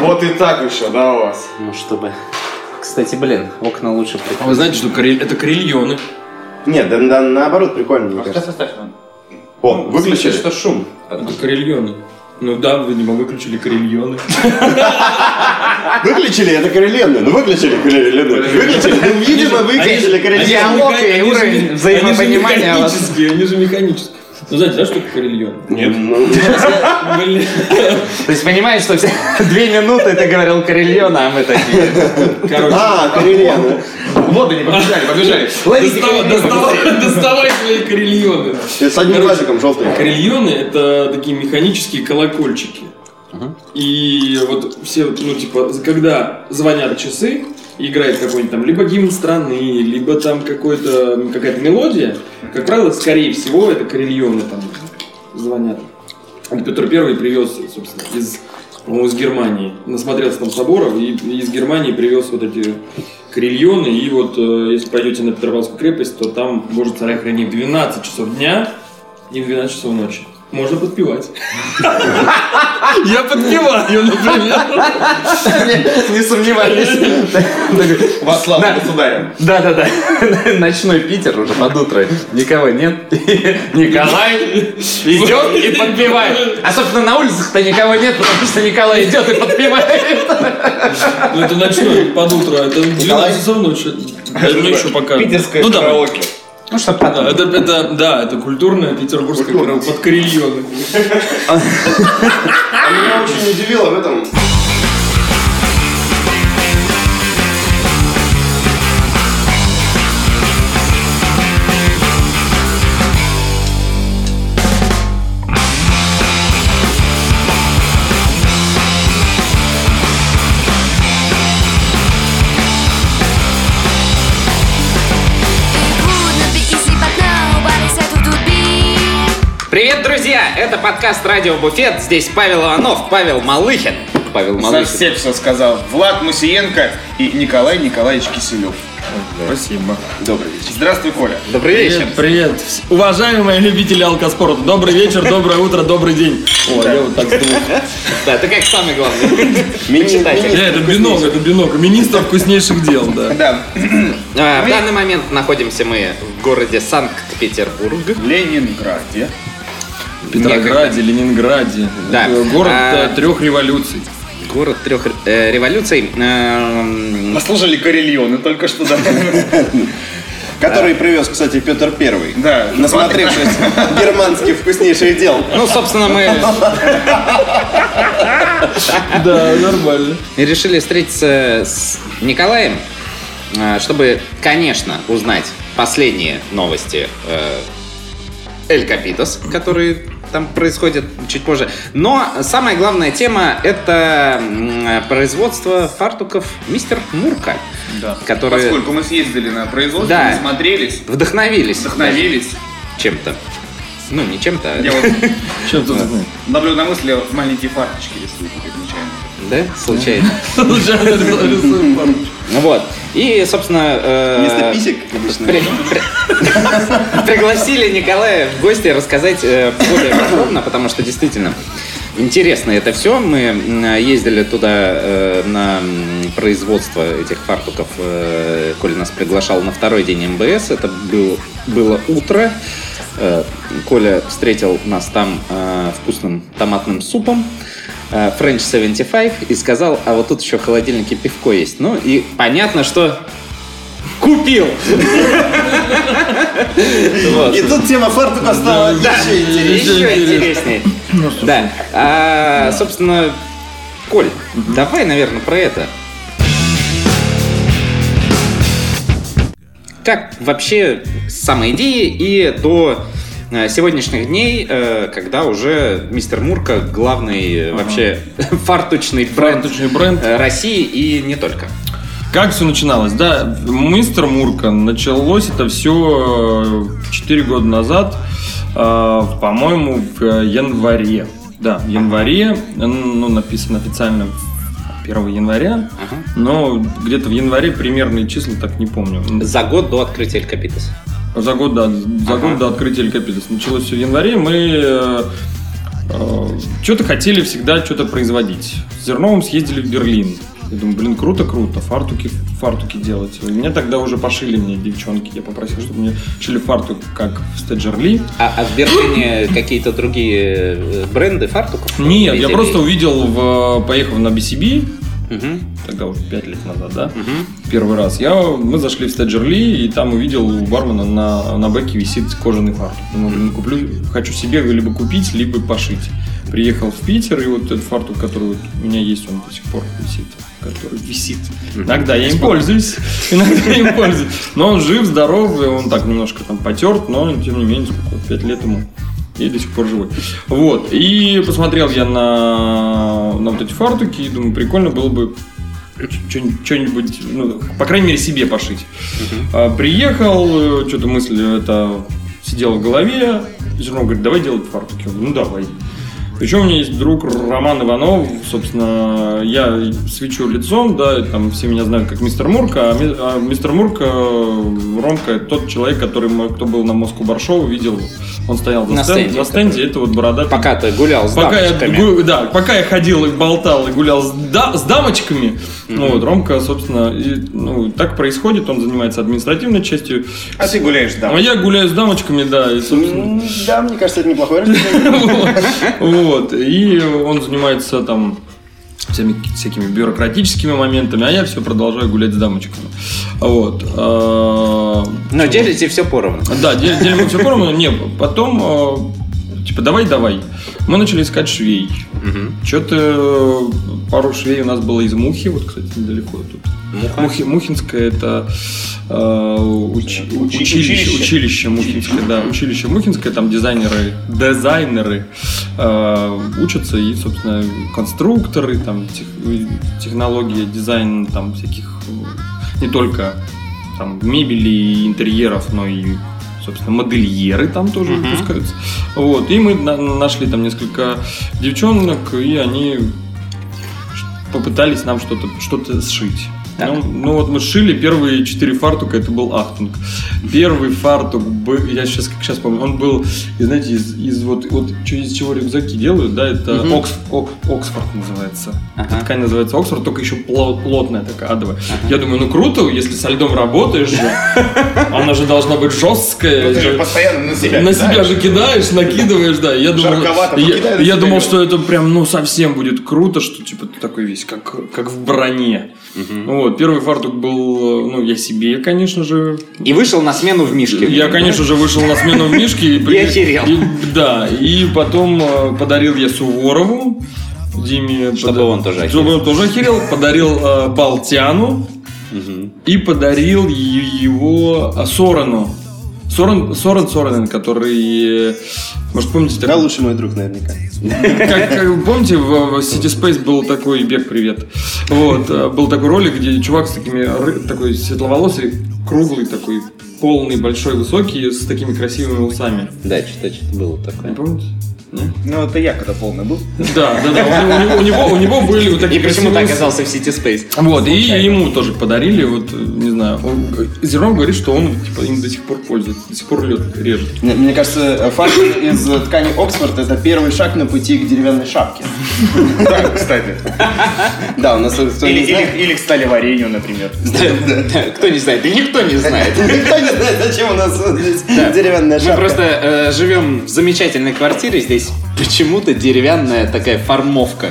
Вот и так еще, да, у вас? Ну, чтобы... Кстати, блин, окна лучше А прикрыть. вы знаете, что карель- это карельоны? Нет, да, да, наоборот, прикольно, мне кажется. Оставь, оставь. О, смысле, выключили? что шум. Это карельоны. Ну да, вы не выключили карельоны. Выключили, это карелианы. Ну, выключили карелианы. Выключили, ну, видимо, выключили карелианы. Диалог и уровень взаимопонимания они же механические. Ну, знаете, да, что такое карельон? Нет, ну. То есть понимаешь, что все две минуты ты говорил Карельона, а мы такие. Короче, А, карелианы. Вот они, побежали, побежали. Ловите доставай свои карельоны. С одним глазиком желтым. Карельоны это такие механические колокольчики. И вот все, ну, типа, когда звонят часы, играет какой-нибудь там либо гимн страны, либо там какой-то, какая-то мелодия, как правило, скорее всего, это карельоны там звонят. Петр Первый привез, собственно, из, по-моему, из Германии. Насмотрелся там соборов и из Германии привез вот эти карельоны. И вот, э, если пойдете на Петропавловскую крепость, то там, боже царя храни, в 12 часов дня и в 12 часов ночи. Можно подпевать. Я подпеваю, например. Не сомневаюсь. Во славу государя. Да-да-да. Ночной Питер уже под утро. Никого нет. Николай идет и подпевает. А, собственно, на улицах-то никого нет, потому что Николай идет и подпевает. Ну, это ночной, под утро, это 12 часов ночи. Это мне еще пока. Питерское Ну, караоке. Ну, что Да, потом. это, это, да, это культурная петербургская караоке под карельоны. А меня очень удивило в этом Это подкаст «Радио Буфет». Здесь Павел Иванов, Павел Малыхин. Павел Малыхин. Совсем все сказал. Влад Мусиенко и Николай Николаевич Киселев. Спасибо. Добрый вечер. Здравствуй, Коля. Добрый вечер. Привет, привет. Уважаемые любители алкоспорта, добрый вечер, доброе утро, добрый день. О, я вот так с двух. Да, ты как самый главный. Почитайте. Не, это бинок, это бинок. Министр вкуснейших дел, да. Да, А, В данный момент находимся мы в городе Санкт-Петербург. в Ленинграде. Петрограде, Ленинграде. Да. Это Город А- э, трех революций. Город трех э, революций. Эм, Послужили карельоны только что, да. Который привез, кстати, Петр Первый. Да. Насмотревшись германских вкуснейших дел. Ну, собственно, мы Да, нормально. решили встретиться с Николаем, э, чтобы, конечно, узнать последние новости э, Эль Капитос, которые там происходят чуть позже. Но самая главная тема — это производство фартуков Мистер Мурка, Да. которые Поскольку мы съездили на производство, Да. насмотрелись, вдохновились вдохновились. чем-то. Ну, не чем-то, а- Я вот Чем тут знаю? навлек на мысли маленькие фарточки рисуют, как нечаянно. да, случайно. Случайно рисуем. Ну Вот. И, собственно... э, Вместо писек, при- Пригласили Николая в гости рассказать э, более подробно, потому что действительно интересно это все. Мы м, ездили туда э, на производство этих фартуков. э, Коля нас приглашал на второй день МБС. Это был- было утро. Э, Коля встретил нас там э, вкусным томатным супом. э, French 75 и сказал, а вот тут еще в холодильнике пивко есть. Ну и понятно, что купил. И тут тема фартука стала еще интереснее. Еще интереснее. Да. А, собственно, Коль, давай, наверное, про это. Как вообще с самой идеи и до э, сегодняшних дней, э, когда уже мистер Мурка главный э, вообще фартучный бренд Фарточный бренд. России и не только. Как все начиналось? Да, мистер Мурка. Началось это все 4 года назад, э, по-моему, в э, январе. Да, в январе, э, ну, написано официально 1 января, Ага. но где-то в январе примерные числа так не помню. За год до открытия Эль Капитас. За год, да, за Ага. год до открытия Эль Капитас. Началось все в январе. Мы э, что-то хотели всегда что-то производить. С Зерновым съездили в Берлин. Я думаю, блин, круто, круто, фартуки, фартуки делать. И меня тогда уже пошили мне девчонки. Я попросил, чтобы мне шили фартук, как в Стеджерли. А, а в Берлине какие-то другие э, бренды фартуков? Нет, я просто увидел, в, поехав на BCB, Мгм, тогда уже 5 лет назад, да, мгм. первый раз. Я, мы зашли в Стеджерли, и там увидел у бармена на, на бэке висит кожаный фартук. Думаю, блин, куплю, хочу себе либо купить, либо пошить. Приехал в Питер, и вот этот фартук, который вот у меня есть, он до сих пор висит. Который висит. Иногда я им пользуюсь. Иногда я им пользуюсь. Но он жив, здоров, и он так немножко там потерт, но тем не менее, сколько, 5 лет ему. И до сих пор живой. Вот. И посмотрел я на, на вот эти фартуки и думаю, прикольно было бы что-нибудь, ну, по крайней мере, себе пошить. А, Приехал, что-то мысль это сидела в голове. Зернов говорит, давай делать фартуки. Я говорю, ну давай. Причем у меня есть друг Роман Иванов, собственно, я свечу лицом, да, и там все меня знают как мистер Мурка, а, ми- а мистер Мурка, э, Ромка, это тот человек, который, мы- кто был на Москву Баршоу, видел, он стоял за На стенд- стенде, за стенде, это вот борода. Пока ты гулял с Пока я, дамочками. гу- да, пока я ходил и болтал и гулял с, да- с дамочками, ну вот, Ромка, собственно, и, ну, так происходит, он занимается административной частью, А ты гуляешь, да. а я гуляю с дамочками, да, и, собственно, М, Да, мне кажется, это неплохое развлечение. Вот, и он занимается там всеми, всякими бюрократическими моментами, а я все продолжаю гулять с дамочками. Вот. а, Но делите все поровну. Да, дел- делим все поровну. Не, потом, э, типа, давай, давай. Мы начали искать швей. Что-то пару швей у нас было из Мухи, вот, кстати, недалеко тут. Мухи, Мухинская это э, уч- Учи- училище, училище. училище Мухинское, да, училище Мухинское, там дизайнеры, дизайнеры э, учатся и, собственно, конструкторы, там тех- технология, дизайн, там всяких э, не только там мебели и интерьеров, но и собственно, модельеры там тоже Мгм. выпускаются. Вот. И мы на- нашли там несколько девчонок, и они попытались нам что-то что сшить. Так. Ну, ну вот мы сшили первые четыре фартука, это был Ахтунг. Первый фартук был, я сейчас как сейчас помню, он был, знаете, из, из вот, вот из чего рюкзаки делают, да, это Мгм. Окс- Ок- Оксфорд называется. Ага. Эта ткань называется Оксфорд, только еще пло- плотная такая, адовая. Я думаю, ну круто, если со льдом работаешь же, она же должна быть жесткая. Ты же же- постоянно на себя на себя же кидаешь, накидываешь, да. Я думал, я, думал, что это прям, ну, совсем будет круто, что типа ты такой весь, как, как в броне. Вот, первый фартук был, ну, я себе, конечно же. И вышел на смену в Мишке. Я, конечно же, вышел на смену в Мишке. И, при- охерел. да, и потом э, подарил я Суворову. Диме. Чтобы он тоже Чтобы он тоже охерел. Подарил э, Балтяну. И подарил его э, Сорану. Сорен, Сорен Соренен, который, может, помните, Да, лучший мой друг наверняка. как, как помните, в, в City Space был такой Бег привет. Вот, э, был такой ролик, где чувак с такими такой светловолосый, круглый такой, полный, большой, высокий, с такими красивыми усами. Да, что-то что-то было Не такое. помните? Нет? Ну, это я когда полный был. Да, да, да. У него, у него, у него были вот И такие почему-то красивые оказался в City Space. Вот, и ему тоже подарили, вот, не знаю, он, Зерон говорит, что он типа, им до сих пор пользуется, до сих пор лед режет. Мне, мне кажется, фарш из э, ткани Оксфорд это первый шаг на пути к деревянной шапке. Да, кстати. Да, у нас Или, к стали варенью, например. Кто не знает? Да никто не знает. Никто не знает, зачем у нас здесь деревянная Мы шапка. просто э, живем в замечательной квартире, здесь почему-то деревянная такая формовка.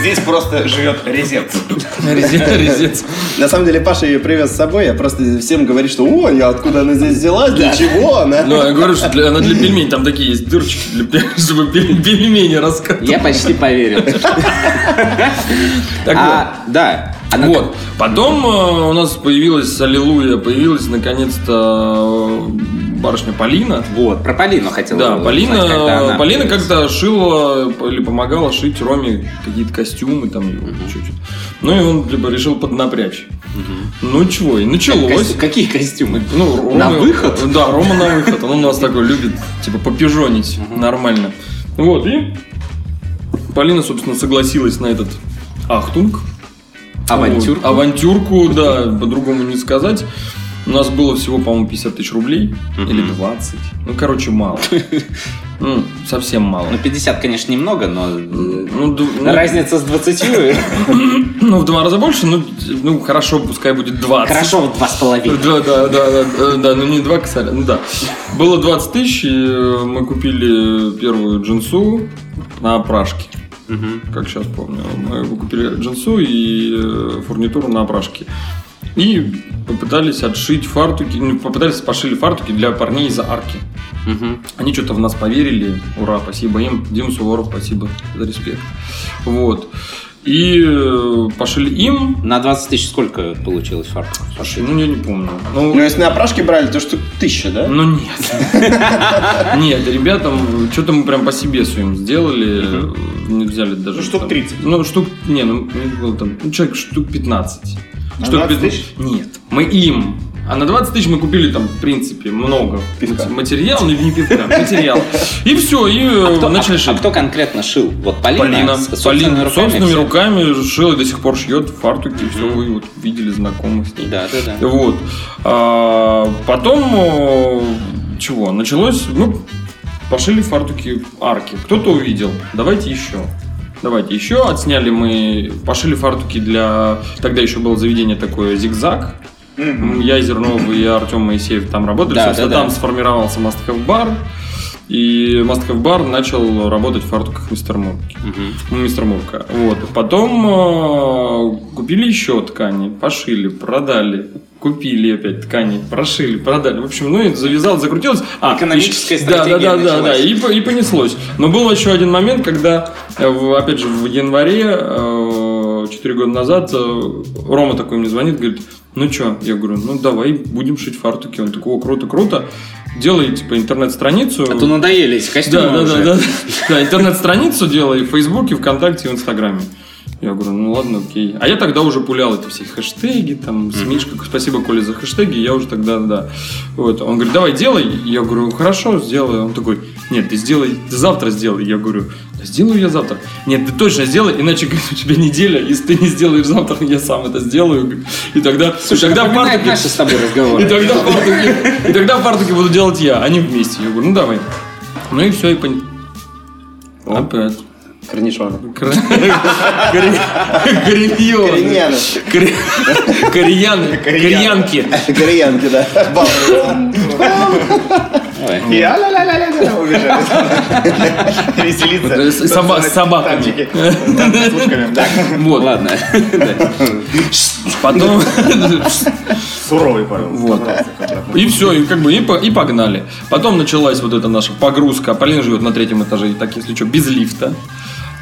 Здесь просто живет резец. Резец, резец. На самом деле Паша ее привез с собой, я просто всем говорю, что о, я откуда она здесь взялась, для чего она? Ну, я говорю, что она для пельменей, там такие есть дырочки, чтобы пель- пельмени раскатывать. Я почти поверил. Так А, да. вот. Она Вот. Потом э, у нас появилась, аллилуйя, появилась наконец-то э, барышня Полина. Вот, про Полину хотел Да, узнать, Полина, когда она Полина появилась. как-то шила или помогала шить Роме какие-то костюмы там его чуть-чуть. Ну и он типа, решил поднапрячь. Ну чего, и началось. Костю- Какие костюмы? Ну, Рома- На выход? Да, Рома на выход. Он у нас такой любит, типа, попижонить нормально. Вот, и Полина, собственно, согласилась на этот ахтунг. Авантюрку? Авантюрку, да, по-другому не сказать. У нас было всего, по-моему, 50 тысяч рублей. Или 20. Ну, короче, мало. Ну, совсем мало. Ну, 50, конечно, немного, но э, Ну, ну, разница с 20 ну, в два раза больше, ну, ну, хорошо, пускай будет 20. хорошо в два с половиной. Да, да, да, да, да, да, ну не два косаря, ну да. Было 20 тысяч, и э, мы купили первую джинсу на опрашке. Как сейчас помню. Мы купили джинсу и э, фурнитуру на опрашке. И попытались отшить фартуки, ну, попытались пошили фартуки для парней из арки. Мгм. Они что-то в нас поверили. Ура, спасибо им. Дим Суворов, спасибо за респект. Вот. И э, пошили им. На 20 тысяч сколько получилось фартуков? Слушай, ну я не помню. Ну, Ну, если на опрашке брали, то штук тысяча, да? Ну нет. Нет, ребятам что-то мы прям по себе своим сделали. Не взяли даже. Ну, штук там- 30. Ну, штук. Не, ну, не было там. Ну, человек штук 15. Штук 20 пятна- тысяч? Нет. Мы им. А на 20 тысяч мы купили там, в принципе, много. Пивка. Мат- Материал, ну не пивка, материал. И все, и э, Кто- начали а, шить. а кто конкретно шил? Вот Полина? Полина, с собственными Полина руками собственными всё? руками шила и до сих пор шьет фартуки, все, вы вот видели, знакомы с ней. Да, да, да. Вот. А, потом э, чего? Началось, ну, пошили фартуки арки. Кто-то увидел. Давайте еще. Давайте еще. Отсняли мы, пошили фартуки для... Тогда еще было заведение такое «Зигзаг». М, Я, Зернов и Артем Моисеев там работали. Да, Собственно, да, да. там сформировался Must Have Bar. И Must Have Bar начал работать в фартуках Мистер Мурки. Ну, Мистер Мурка. Вот. Потом э, купили еще ткани, пошили, продали. Купили опять ткани, прошили, продали. В общем, ну и завязал, закрутилось. А, Экономическая да, да, стратегия да, да, да, началась. и, и понеслось. Но был еще один момент, когда, э, опять же, в январе, э, 4 года назад, э, Рома такой мне звонит, говорит, ну что? Я говорю, ну давай будем шить фартуки. Он такой, о, круто, круто. Делай, типа, интернет-страницу. А то надоели эти костюмы Да, да, уже. да, да. Да, интернет-страницу делай в Фейсбуке, ВКонтакте и в Инстаграме. Я говорю, ну ладно, окей. А я тогда уже пулял эти все хэштеги, там, с Мишкой, спасибо, Коля, за хэштеги, я уже тогда, да. Вот. Он говорит, давай, делай. Я говорю, хорошо, сделаю. Он такой, нет, ты сделай, ты завтра сделай. Я говорю, да сделаю я завтра. Нет, ты точно сделай, иначе говорит, у тебя неделя, если ты не сделаешь завтра, я сам это сделаю. И тогда, Слушай, тогда в напоминает фартуке- наши с тобой и разговоры. тогда фартуки, и тогда фартуки буду делать я, а не вместе. Я говорю, ну давай. Ну и все, и пон... Опять. Корнишоны. Кореньоны. Кореяны. Кореянки. Кореянки, да. И а-ля-ля-ля-ля-ля убежали. Веселиться. С соба- с собаками. С. Да. Вот. Ладно. Потом... Суровый парень. Вот. И все, и как бы и погнали. Потом началась вот эта наша погрузка. Полина живет на третьем этаже, так если что, без лифта.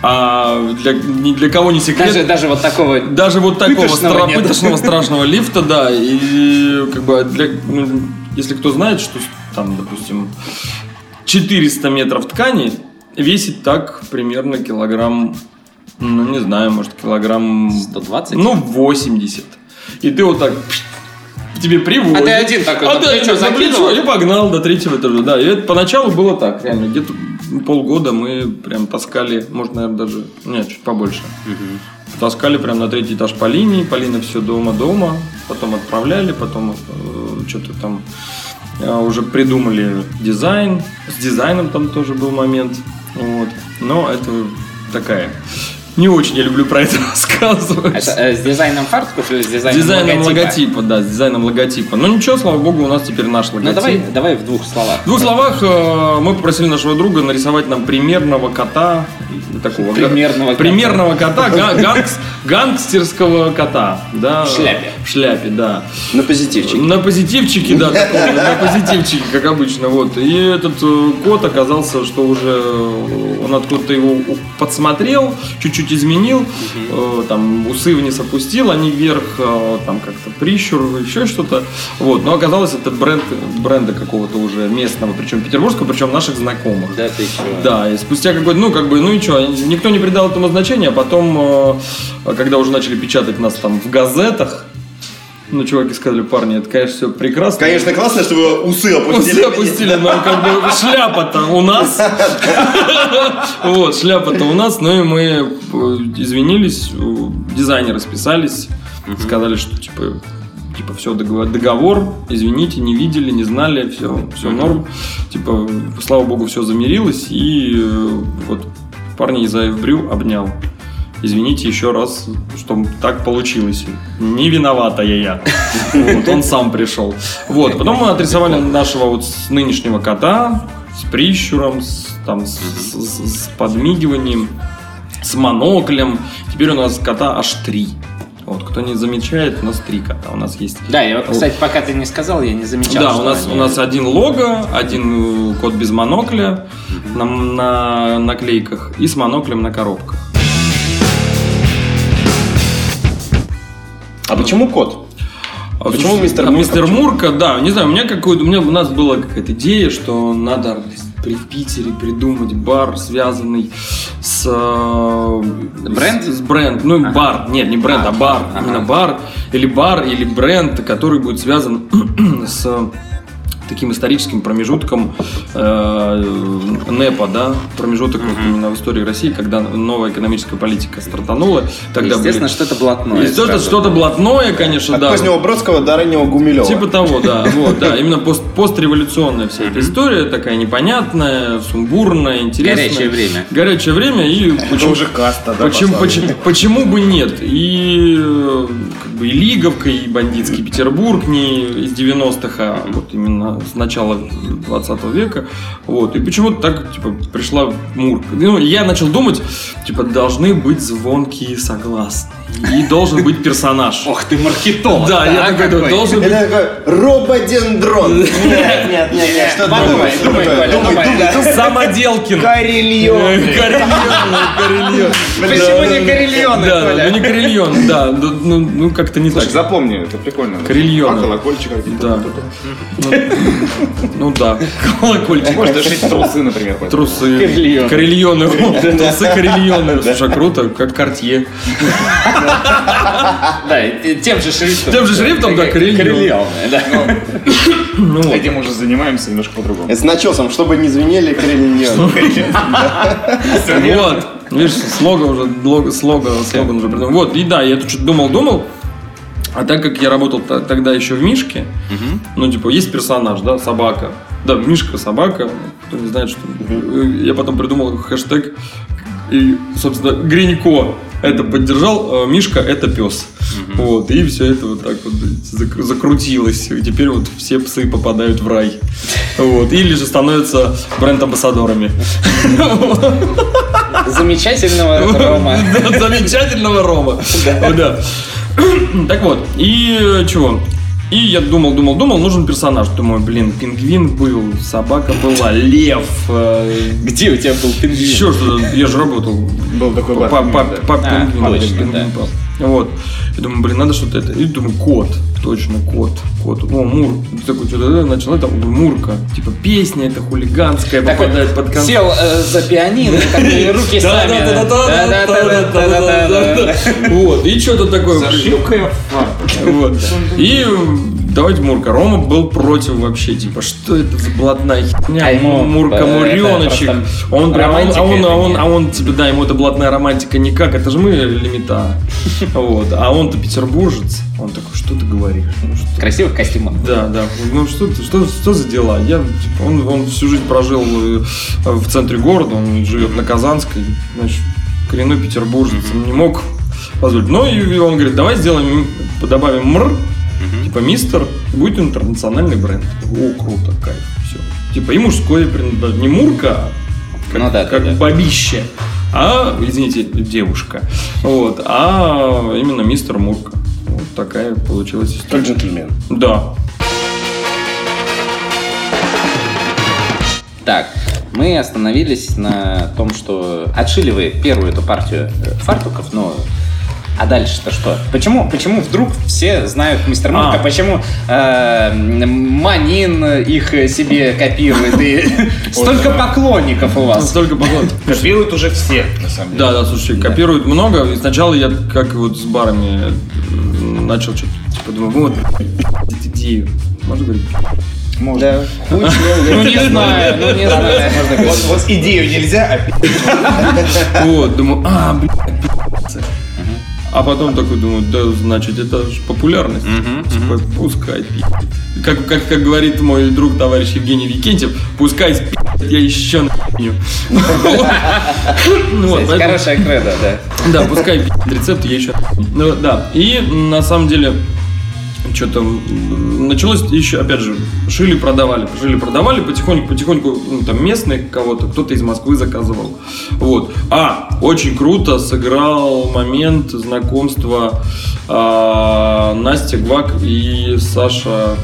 А для, ни для кого не секрет. Даже, даже вот такого... Даже вот такого Пыточного стра- пыточного страшного лифта, да. И как бы для, ну, если кто знает, что там, допустим, 400 метров ткани весит так примерно килограмм, ну не знаю, может килограмм... 120? Ну 80. И ты вот так тебе приводят. А ты один такой А на ты плечо закинул? и погнал до третьего этажа. Да, и это поначалу было так, реально. Где-то полгода мы прям таскали, может, наверное, даже, нет, чуть побольше. Таскали прям на третий этаж по линии, Полина все дома-дома, потом отправляли, потом что-то там э, уже придумали дизайн, с дизайном там тоже был момент, вот. но это такая, не очень я люблю про это рассказывать. Это, э, с дизайном фартуков или с дизайном, дизайном логотипа? логотипа, да, с дизайном логотипа. Ну ничего, слава богу, у нас теперь наш логотип. Ну давай, давай в двух словах. В двух словах, э, мы попросили нашего друга нарисовать нам примерного кота. Такого, Примерного кота. примерного кота, га- гангс- гангстерского кота. Да, В шляпе. В шляпе, да. На позитивчик. На позитивчике, да, такого, на позитивчике, как обычно, вот. И этот э, кот оказался, что уже э, он откуда-то его подсмотрел, чуть-чуть изменил, э, там усы вниз опустил, они вверх, э, там как-то прищур, еще что-то. Вот, но оказалось это бренд бренда какого-то уже местного, причем петербургского, причем наших знакомых. Да, ты еще... Да, и спустя какой-то, ну, как бы, ну и что, никто не придал этому значения, а потом, э, когда уже начали печатать нас там в газетах, ну, чуваки сказали, парни, это, конечно, все прекрасно. Конечно, классно, что вы усы опустили. Усы опустили, но как бы шляпа-то у нас. Вот, шляпа-то у нас, ну и мы э, извинились, дизайнеры списались, сказали, что, типа, типа, все, договор, извините, не видели, не знали, все, все норм. Типа, слава богу, все замирилось, и э, вот парня из Брю обнял. Извините еще раз, что так получилось. Не виновата я я. Вот, он сам пришел. Вот, потом мы отрисовали нашего вот нынешнего кота с прищуром, с, там, с, с- с подмигиванием, с моноклем. Теперь у нас кота аж три. Вот, кто не замечает, у нас три кота. У нас есть Да, я, вот, кстати, пока ты не сказал, я не замечал. да, у нас, они- у нас один лого, один э, кот без монокля на, на наклейках и с моноклем на коробках. А почему кот? А Почему мистер а Мурка? Мистер Мурка, да, не знаю, у меня какой у меня у нас была какая-то идея, что надо при в Питере придумать бар, связанный с э, Бренд? С, с бренд, ну бар, нет, не бренд, а, А, бар, ага. именно бар или бар или бренд, который будет связан с таким историческим промежутком э, НЭПа, да, промежуток вот именно в истории России, когда новая экономическая политика стартанула, тогда Естественно, были- что-то блатное. Естественно, что-то блатное, конечно, От да. позднего Бродского до раннего Гумилева. Типа того, да. Вот, да. Именно пост постреволюционная вся эта история, такая непонятная, сумбурная, интересная. Горячее время. Горячее время и Это почему, уже каста, да, почему, почему, почему бы нет? И э, бы и Лиговка, и бандитский Петербург не из 90-х, а вот именно с начала 20 века. Вот. И почему-то так, типа, пришла Мурка. Ну, я начал думать, типа, должны быть звонкие согласные. И должен быть персонаж. Ох ты, маркетолог. Да, я такой, должен быть Это такой рободендрон. Нет, нет, нет, нет, что думай, думай, да. Самоделкин. Карельон. Э, Карельон, Карельон. Почему не да, Карельоны, Да, ну не Карельон, да. Ну, ну, ну, как-то не так. Слушай, запомни, это прикольно. Карельоны. А колокольчик. Да. Ну, ну да, колокольчик. Можно шить трусы, например. Трусы. Карельоны. Карельоны. Трусы карельоны. Слушай, а круто, как Картье. Да, тем же шрифтом. Тем же шрифтом, да. Карельон, да. Ну вот. Этим уже занимаемся немножко по-другому. Это с начесом, чтобы не звенели карельон. Вот. Видишь, слога уже, слога, слоган уже придумал. Вот, и да, я тут что-то думал-думал, а так как я работал тогда еще в Мишке, ну, типа, есть персонаж, да, собака. Да, Мишка, собака, кто не знает, что... э, Я потом придумал хэштег, и, собственно, Гринько это поддержал, а Мишка это пес. Вот, и все это вот так вот зак- закрутилось. И теперь вот все псы попадают в рай. Вот, или же становятся бренд-амбассадорами. Замечательного Рома. Замечательного Рома. Да. Так вот, и э, чего? И я думал, думал, думал, нужен персонаж. Думаю, блин, пингвин был, собака была, лев. э, Где у тебя был пингвин? Еще что-то. Я же работал Был такой по, А. Вот. Я думаю, блин, надо что-то это. И думаю, кот. Точно, кот. Кот. О, Мур. Такой что-то начал это. говорю, Мурка. Типа песня это хулиганская, Такой попадает под концерт. Сел э, за пианино, такие руки сами. Вот, и что-то такое. Зашивка Вот. И давайте Мурка. Рома был против вообще, типа, что это за блатная херня? А ему, Мурка Муреночек. это Он прям, он, романтика а он, а он, а он, типа, да, ему это блатная романтика никак, это же мы лимита. Вот. А он-то петербуржец. Он такой, что ты говоришь? Ну, что Красивых костюмов. да, да. Ну что, что, что за дела? Я, типа, он, он всю жизнь прожил э, в центре города, он живет на Казанской, значит, коренной петербуржец, он не мог позволить. Ну и он говорит, давай сделаем, добавим мр, типа мистер, будет интернациональный бренд. О, круто, кайф, все. Типа и мужское принадлежит, не мурка, а как, Ну да, как да, бабище, а, извините, девушка. Вот, а именно мистер Мурка. Вот такая получилась Как история. джентльмен. Да. Так, мы остановились на том, что отшили вы первую эту партию э, фартуков, но а дальше-то что? Почему, почему вдруг все знают мистер Мурка? А. Почему э, Манин их себе копирует? И столько поклонников у вас. Столько поклонов. Копируют уже все, на самом деле. Да, да, слушай, копируют много. И сначала я, как вот с барами, э, начал что-то, типа, думаю, вот, идею. Можно говорить? Да. Ну не знаю, ну не знаю. Вот, вот идею нельзя, а Вот, думаю, а, блядь. А потом такой думаю, да, значит, это же популярность. Типа, Пускай пи***. Как, как, как говорит мой друг, товарищ Евгений Викентьев, пускай пи***, я еще на Ну Хорошая кредо, да. да, пускай пи***т рецепт, я еще... Ну, да, и на самом деле что-то началось еще, опять же, шили, продавали, шили, продавали, потихоньку, потихоньку, ну, там местные кого-то, кто-то из Москвы заказывал. Вот. А, очень круто сыграл момент знакомства а, Настя Гвак и Саша...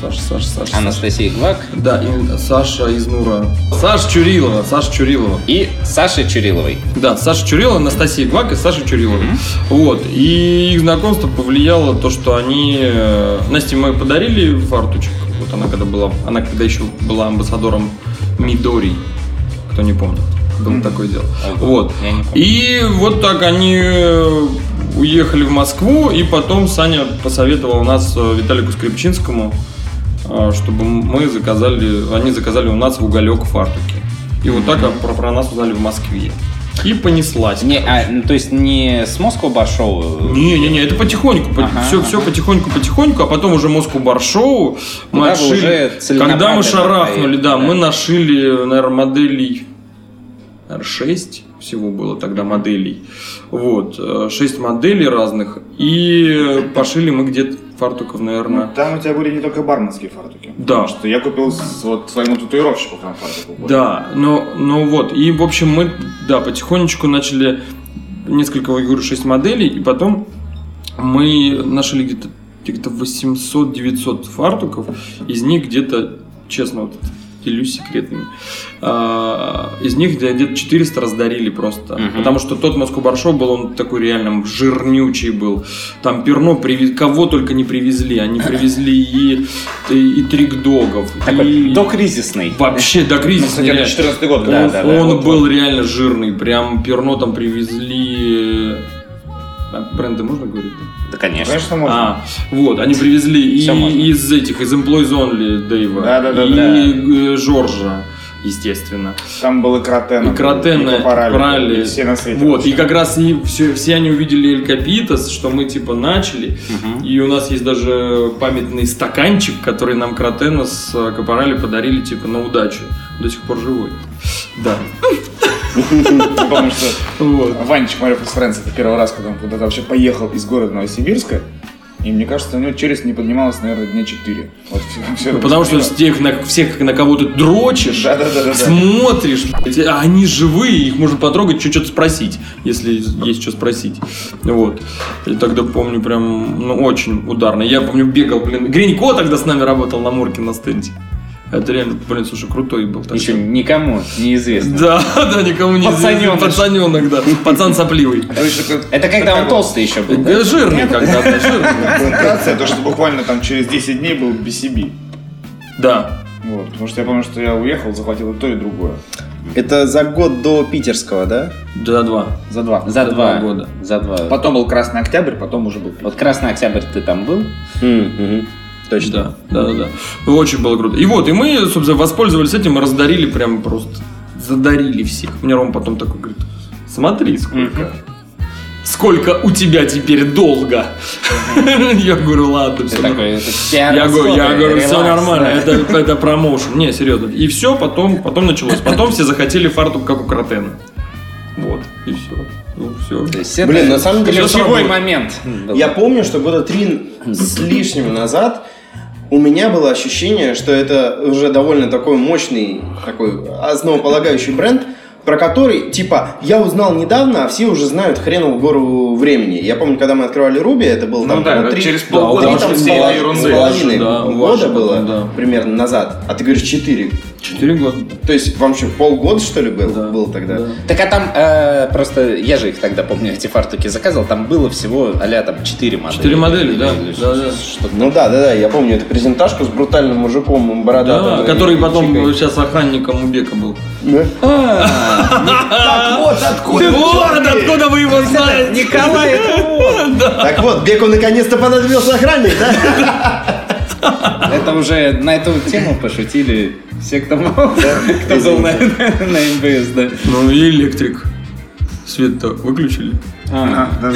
Саша, Саша, Саша. Анастасия Гвак Да, и Саша из Нура. Саша Чурилова, Саша Чурилова. и Саша Чуриловой. Да, Саша Чурилова, Анастасия Гвак и Саша Чурилова. Вот. И их знакомство повлияло то, что они... э, Насте мы подарили фартучек. Вот она когда была... Она когда еще была амбассадором Мидори. Кто не помнит. Было такое дело. Вот. Не помню. И вот так они э, уехали в Москву, и потом Саня посоветовал нас э, Виталику Скрипчинскому, чтобы мы заказали, они заказали у нас в уголек фартуки. И вот так про, про нас узнали в Москве. И понеслась. Не, а, ну, то есть не с Москвы Баршоу? Не-не-не, это потихоньку, по- Ага, все, все ага. потихоньку, потихоньку, а потом уже Москву Баршоу мы Куда отшили. Когда мы шарахнули, да, поехали, мы да. нашили, наверное, моделей наверное, 6 всего было тогда моделей. Вот, 6 моделей разных. И пошили мы где-то фартуков, наверное. Ну, Там у тебя были не только барменские фартуки. Да. Потому что я купил с- вот своему татуировщику там фартук. Да, но, ну вот, и в общем мы, да, потихонечку начали несколько, я говорю, 6 моделей, и потом мы нашли где-то где-то 800-900 фартуков, из них где-то, честно, вот делюсь секретными, а, из них где- где-то 400 раздарили просто, потому что тот Москва Баршоу был, он такой реально жирнючий был, там перно, привез- кого только не привезли, они привезли и, и, и трикдогов, Такой и... докризисный. Вообще до кризиса. Кстати, это 14 год. Да, он да, да. он Вот, был реально жирный. Прям перно там привезли. А, бренды можно говорить? Да, конечно. Конечно, можно. А, вот, они привезли и можно. из этих, из Employees Only Дэйва, Да-да-да, и да. э, Жоржа, естественно. Там был и Кротен. И Кротен, и Капарали, брали. и все на свете. Вот, вообще. и как раз и все, все они увидели Эль Капитас, что мы типа начали. И у нас есть даже памятный стаканчик, который нам Кротена с э, Капарали подарили типа на удачу. До сих пор живой. Да. Помню, что Вот. Ванечек Марьев из Франции, это первый раз, когда он куда-то вообще поехал из города Новосибирска, и мне кажется, у него челюсть не поднималась, наверное, дня 4. Вот всё- всё Ну, это потому что всех на, всех на кого-то дрочишь, Да-да-да-да-да. смотришь, а они живые, их можно потрогать, что- что-то спросить, если есть что спросить. Вот. И тогда помню прям, ну, очень ударно. Я помню, бегал, блин, Гринько тогда с нами работал на Мурке на стенде. Это реально, блин, слушай, крутой был. тогда. Еще никому неизвестно. Да, да, никому не известно. Пацанёныш. Пацаненок, да. Пацан сопливый. Такой- Это когда он толстый еще был. да? Жирный когда-то, жирный. Плантация, то, что буквально там через 10 дней был BCB. Да. Вот, потому что я помню, что я уехал, захватил и то, и другое. Это за год до питерского, да? Да, два. За два. За два два года. За два. Потом был Красный Октябрь, потом уже был. Вот Красный Октябрь ты там был? Точно. Да, да, да, да. Очень было круто. И вот, и мы, собственно, воспользовались этим и раздарили прям просто. Задарили всех. Мне Ром потом такой говорит, смотри, сколько. Сколько у тебя теперь долго? Я говорю, ладно, все. такой, Я говорю, я говорю, все нормально, да. это, это промоушен. Не, серьезно. И все, потом, потом началось. Потом все захотели фартук, как у Кротена. Вот, и все. Ну, все. То есть это Блин, на самом деле, ключевой момент. Я помню, что года три с лишним назад у меня было ощущение, что это уже довольно такой мощный, такой основополагающий бренд, про который, типа, я узнал недавно, а все уже знают хренову гору времени. Я помню, когда мы открывали Руби, это было Ну там да, ну, три- через Да, полгода три там с половиной- Да, года было, да. примерно назад. А ты говоришь четыре. Четыре года. То есть вам что, полгода, что ли, был, Да. был тогда? Да. Так а там э, просто я же их тогда помню эти фартуки заказывал, там было всего а там 4 модели. Четыре модели, да. Или Да, да. Ну да, да, да, я помню эту презентажку с брутальным мужиком бородатым. Да, который и потом чикой. сейчас охранником у Бека был. Да? Так вот откуда Вот откуда вы его знаете. Николай, это он. Так вот, Беку наконец-то понадобился охранник, да? Это уже на эту тему пошутили все, кто, был на, на МБС, да. Ну и электрик. Свет-то выключили. А, да,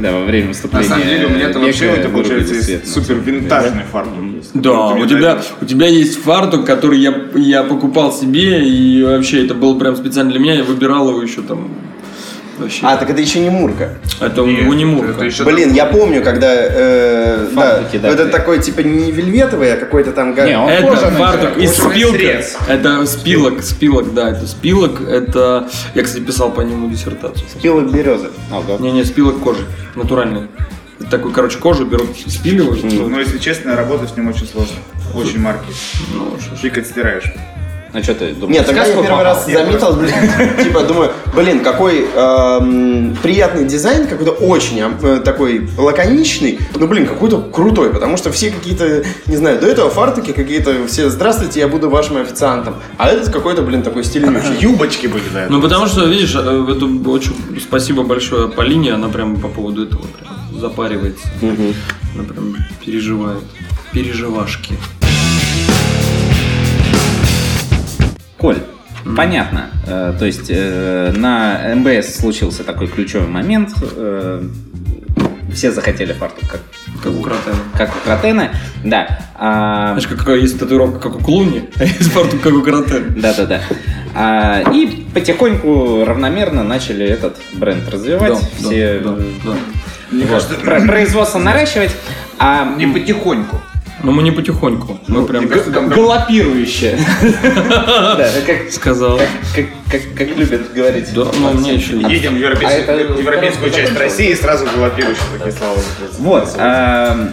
Да, во время На выступления. самом деле, у меня это вообще это получается свет на супер винтажный фартук. Да, у тебя, у тебя есть фартук, который я, я покупал себе, и вообще это был прям специально для меня, я выбирал его еще там. Вообще. А, так это еще не Мурка. это у Нет, него не мурка. это еще Блин, я помню, когда... э, да, Фартуки, да, это да. такой, типа, не вельветовый, а какой-то там... Не, он Это кожаный фартук из спилка. срез. Это спилок, спилок, да, это спилок. Это. Я, кстати, писал по нему диссертацию. Пилок березы. Ага. Не, не, спилок кожи. Натуральный. Это такой, короче, кожу берут, спиливают. ну, Но если честно, работать с ним очень сложно. Очень марки. ну, что ж. Стираешь. Ну что ты думаешь? Нет, тогда я первый раз заметил, блин, типа, думаю, блин, какой эм, приятный дизайн, какой-то очень э, такой лаконичный, ну, блин, какой-то крутой, потому что все какие-то, не знаю, до этого фартуки какие-то, все, здравствуйте, я буду вашим официантом, а этот какой-то, блин, такой стильнючий. Юбочки были, да. Ну, потому что, видишь, э, это очень спасибо большое Полине, она прям по поводу этого прям запаривается. Она прям переживает. Переживашки. Коль, понятно. Э, То есть э, на МБС случился такой ключевой момент. э, Все захотели фартук, как, Как у Кротена. как у Кротена. Да. А, Знаешь, как, есть татуировка, как у Клуни, а есть фартук, как у Кротена. Да-да-да. А, и потихоньку равномерно начали этот бренд развивать. Да, все да, э, да. Мне вот, кажется, про- производство наращивать. А не потихоньку. Но мы не потихоньку. Мы прям галопирующее. Да, как- сказал. как- любят говорить. Да, но мне еще. Едем в А европейскую, европейскую часть России и сразу галопирующие такие слова. Вот. а,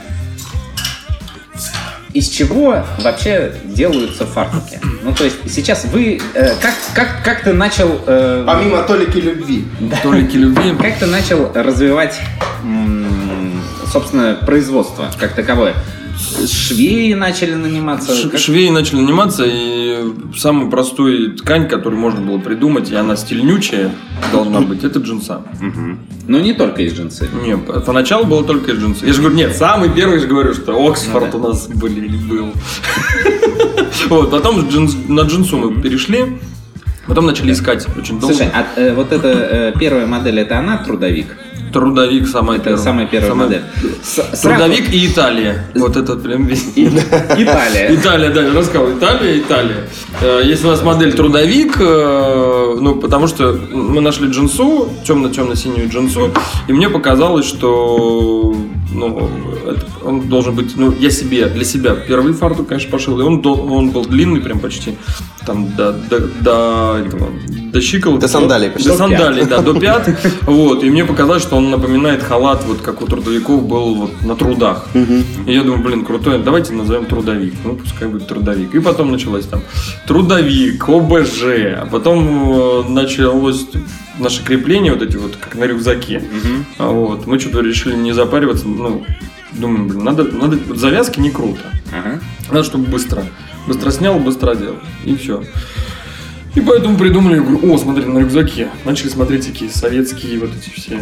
Из чего вообще делаются фартуки? Ну, то есть сейчас вы... э, Как, как, как ты начал... э, Помимо толики любви. Толики любви. Как ты начал развивать, м, собственно, производство как таковое? Швеи начали наниматься? Ш- Как- Швеи начали наниматься, и самую простую ткань, которую можно было придумать, и она стильнючая должна быть, это джинса. Ну, не только из джинсы. Не, поначалу было только джинсы. Я же говорю, нет, самый первый же говорю, что Оксфорд у нас были был. Вот, потом на джинсу мы перешли, потом начали искать очень долго. Слушай, а э, вот эта э, первая модель, это она трудовик? Трудовик самая Это первая. самая первая Самая- модель. С- Трудовик и Италия. Вот это прям весь. Италия. Италия, да, я рассказывал. Италия, Италия. Э, Есть у нас модель трудовик, э, ну, потому что мы нашли джинсу, темно-темно-синюю джинсу, и мне показалось, что ну, он должен быть, ну, я себе, для себя первый фартук, конечно, пошил, и он, он был длинный прям почти, там, до, до, до, этого, до щиколотки. До сандалий почти. До сандалий, да, до пят. Вот, и мне показалось, что он напоминает халат, вот как у трудовиков был вот на трудах. И я думаю, блин, крутой, давайте назовем трудовик. Ну, пускай будет трудовик. И потом началось там трудовик, ОБЖ, а потом э, началось наше крепление, вот эти вот, как на рюкзаке. А Вот. Мы что-то решили не запариваться, ну, думаем, блин, надо, надо, завязки не круто. Надо, чтобы быстро. Быстро снял, быстро одел. И все. И поэтому придумали, о, смотри, на рюкзаке. Начали смотреть такие советские вот эти все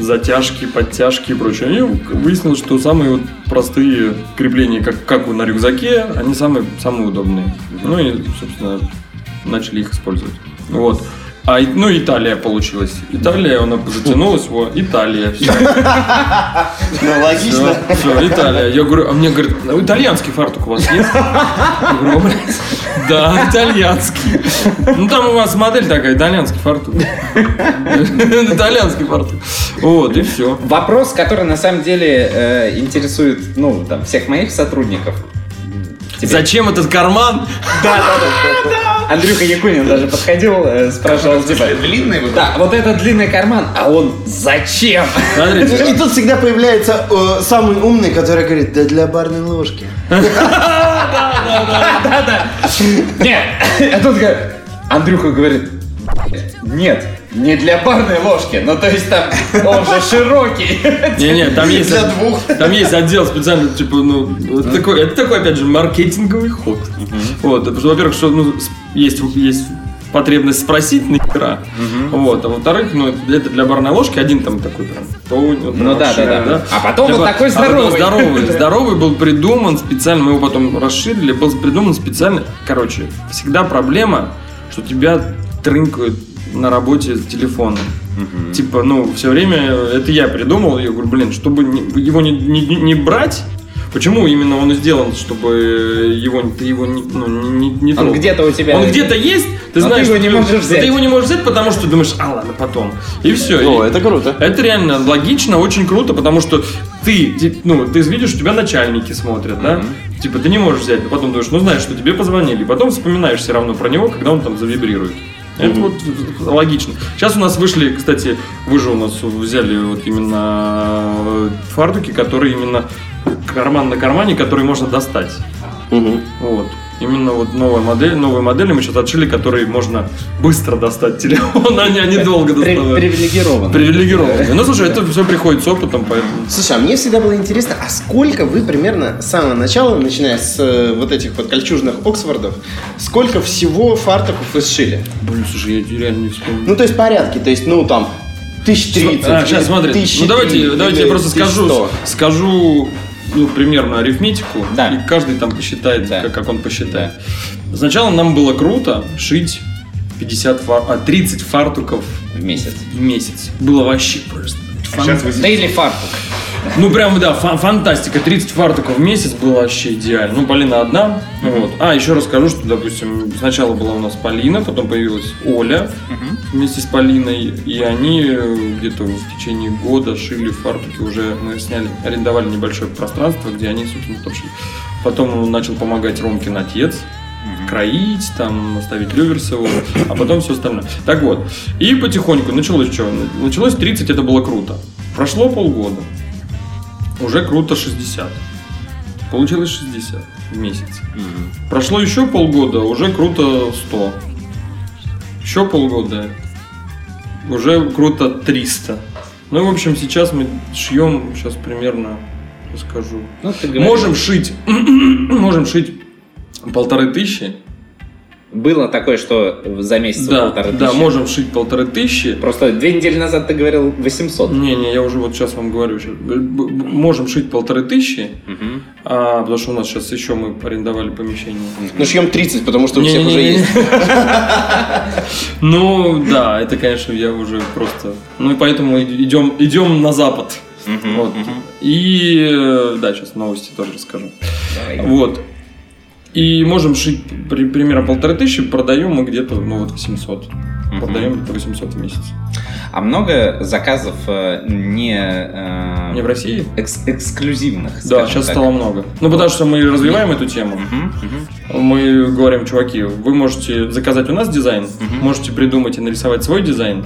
затяжки, подтяжки и прочее. И выяснилось, что самые вот простые крепления, как, как на рюкзаке, они самые, самые удобные. Ну и, собственно, начали их использовать. Вот. А, ну, Италия получилась. Италия, она затянулась, вот, Италия. Все. Ну, логично. Все, Италия. Я говорю, а мне говорят, «Ну, итальянский фартук у вас есть? Я говорю, «О, блядь, да, итальянский. Ну там у вас модель такая, итальянский фартук. Итальянский фартук. Вот, и все. Вопрос, который на самом деле э, интересует, ну, там, всех моих сотрудников. Тебе. Зачем этот карман? Андрюха Якунин даже подходил, э, спрашивал, типа, Длинный вот да, вот этот длинный карман, а он зачем? Смотрите, И тут всегда появляется э, самый умный, который говорит, да для барной ложки. Нет, а тут Андрюха говорит, нет, не для барной ложки, ну то есть там он же широкий. Не-не, там есть, Для двух. там есть отдел специально, типа, ну, это такой, это такой, опять же, маркетинговый ход. Вот, потому что, во-первых, что, ну, есть, есть потребность спросить нахера, вот, а во-вторых, ну, это для барной ложки один там такой прям, вот Ну да, да, да. А потом Для вот ба- такой а здоровый. здоровый. Здоровый был придуман специально, мы его потом расширили, был придуман специально, короче, всегда проблема, что тебя трынкают на работе телефона. Типа, ну, все время это я придумал. Я говорю, блин, чтобы его не, не- не брать, почему именно он и сделан, чтобы его, ты его не, ну, не, не Он трогал? где-то у тебя... Он где-то есть, ты Но знаешь, ты его не можешь но взять. Ты его не можешь взять, потому что думаешь, а ладно, потом. И все. О, это круто. Это реально логично, очень круто, потому что ты, ну, ты видишь, у тебя начальники смотрят, да? Типа ты не можешь взять, но потом думаешь, ну знаешь, что тебе позвонили, и потом вспоминаешь все равно про него, когда он там завибрирует. Это вот логично. Сейчас у нас вышли, кстати, вы же у нас взяли вот именно э, фартуки, которые именно карман на кармане, которые можно достать. Вот. Именно вот новая модель, новые модели мы сейчас отшили, которые можно быстро достать телефон, а не долго При- доставать. Привилегирован. Привилегированные. Ну, слушай, это все приходит с опытом, поэтому... Слушай, а мне всегда было интересно, а сколько вы примерно с самого начала, начиная с э, вот этих вот кольчужных Оксфордов, сколько всего фартуков вы сшили? Блин, слушай, я реально не вспомню. Ну, то есть порядки, то есть, ну, там, 1030. А, сейчас смотри. Ну давайте, давайте я просто скажу, скажу ну, примерно арифметику, Да. и каждый там посчитает, Да. как, как он посчитает. Сначала нам было круто шить 50 фар... а, 30 фартуков В месяц. в месяц. Было вообще просто. Сейчас вы Дейли фартук. Ну, прям, да, фа- фантастика. 30 фартуков в месяц было вообще идеально. Ну, Полина одна. Вот. А, еще расскажу, что, допустим, сначала была у нас Полина, потом появилась Оля вместе с Полиной. И они э, где-то в течение года шили фартуки уже. Мы сняли, арендовали небольшое пространство, где они, собственно, там шили. Потом начал помогать Ромкин отец кроить, там, ставить люверсы, вот, а потом все остальное. Так вот, и потихоньку началось что? Началось 30, это было круто. Прошло полгода, уже круто 60. Получилось 60 в месяц. Прошло еще полгода, уже круто 100. Еще полгода, уже круто 300. Ну, в общем, сейчас мы шьем, сейчас примерно, расскажу. Ну, Можем шить, можем шить полторы тысячи. Было такое, что за месяц Да, полторы да, тысячи. можем шить полторы тысячи. Просто две недели назад ты говорил 800. Не-не, я уже вот сейчас вам говорю. Можем шить полторы тысячи, Мгм. а, потому что у нас сейчас еще мы арендовали помещение. Ну, шьем 30, потому что у всех уже есть. Ну, да, это, конечно, я уже просто... Ну, и поэтому идем, идем на запад. Вот. И, э, да, сейчас новости тоже расскажу. Давай. Вот. И можем шить при- примерно полторы тысячи, продаем мы где-то, ну, вот 800. Продаем где-то 800 в месяц. А много заказов э, не... э, Не в России? экс- эксклюзивных, Да, сейчас так. стало много. Ну, потому что мы развиваем эту тему. Мгм. Мы говорим, чуваки, вы можете заказать у нас дизайн, можете придумать и нарисовать свой дизайн,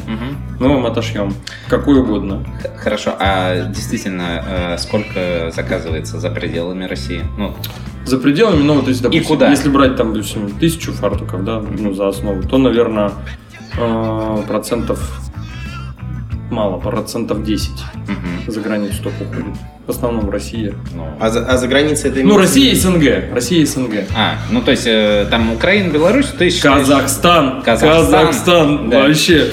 мы вам отошьем. Какой угодно. Хорошо, а действительно, э, сколько заказывается за пределами России? Ну, За пределами, ну, вот если, допустим, куда? если брать там, допустим, тысячу фартуков, да, ну, за основу, то, наверное, процентов мало, процентов 10 мгм. за границу только уходит. В основном Россия. Ну, А за, а за границей это Ну, Россия и? СНГ. Россия и СНГ. А, ну то есть э, там Украина, Беларусь, ты считаешь- Казахстан. Казахстан. Казахстан. Да. Вообще.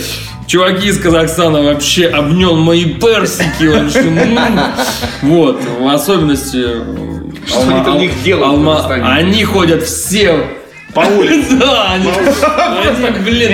Чуваки из Казахстана вообще обнял мои персики. вообще. Вот. В особенности... э, Что Алма- они там них делают Алма-? Они ходят все по улице. Да, они, они, блин,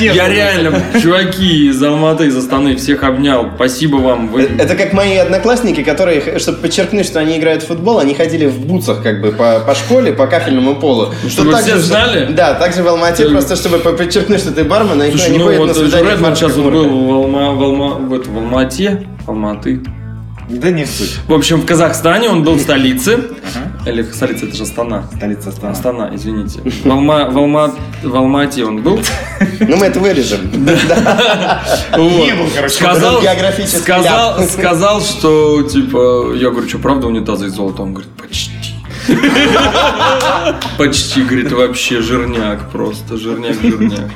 я, реально, чуваки из Алматы, из Астаны, всех обнял. Спасибо вам. Вы- Э, Это как мои одноклассники, которые, чтобы подчеркнуть, что они играют в футбол, они ходили в бутсах как бы по, по школе, по кафельному полу. Чтобы все же- знали? Да, также в Алмате, Э, просто чтобы по- подчеркнуть, что ты бармен, а никто Слушай, не ну ходит на вот свидание Редман сейчас вот был в, Алма, в, Алма, в, это, в Алмате, Алматы. Да не суть. В общем, в Казахстане он был в столице. Или столица, это же Астана. Столица Астана. Астана, извините. В, Алма, в, Алма, в Алмате он был. Ну, мы это вырежем. Вот. Не был, короче, сказал, сказал, сказал, что, типа, я говорю, что правда унитазы из золота? Он говорит, почти. Почти, говорит, вообще жирняк просто, жирняк, жирняк.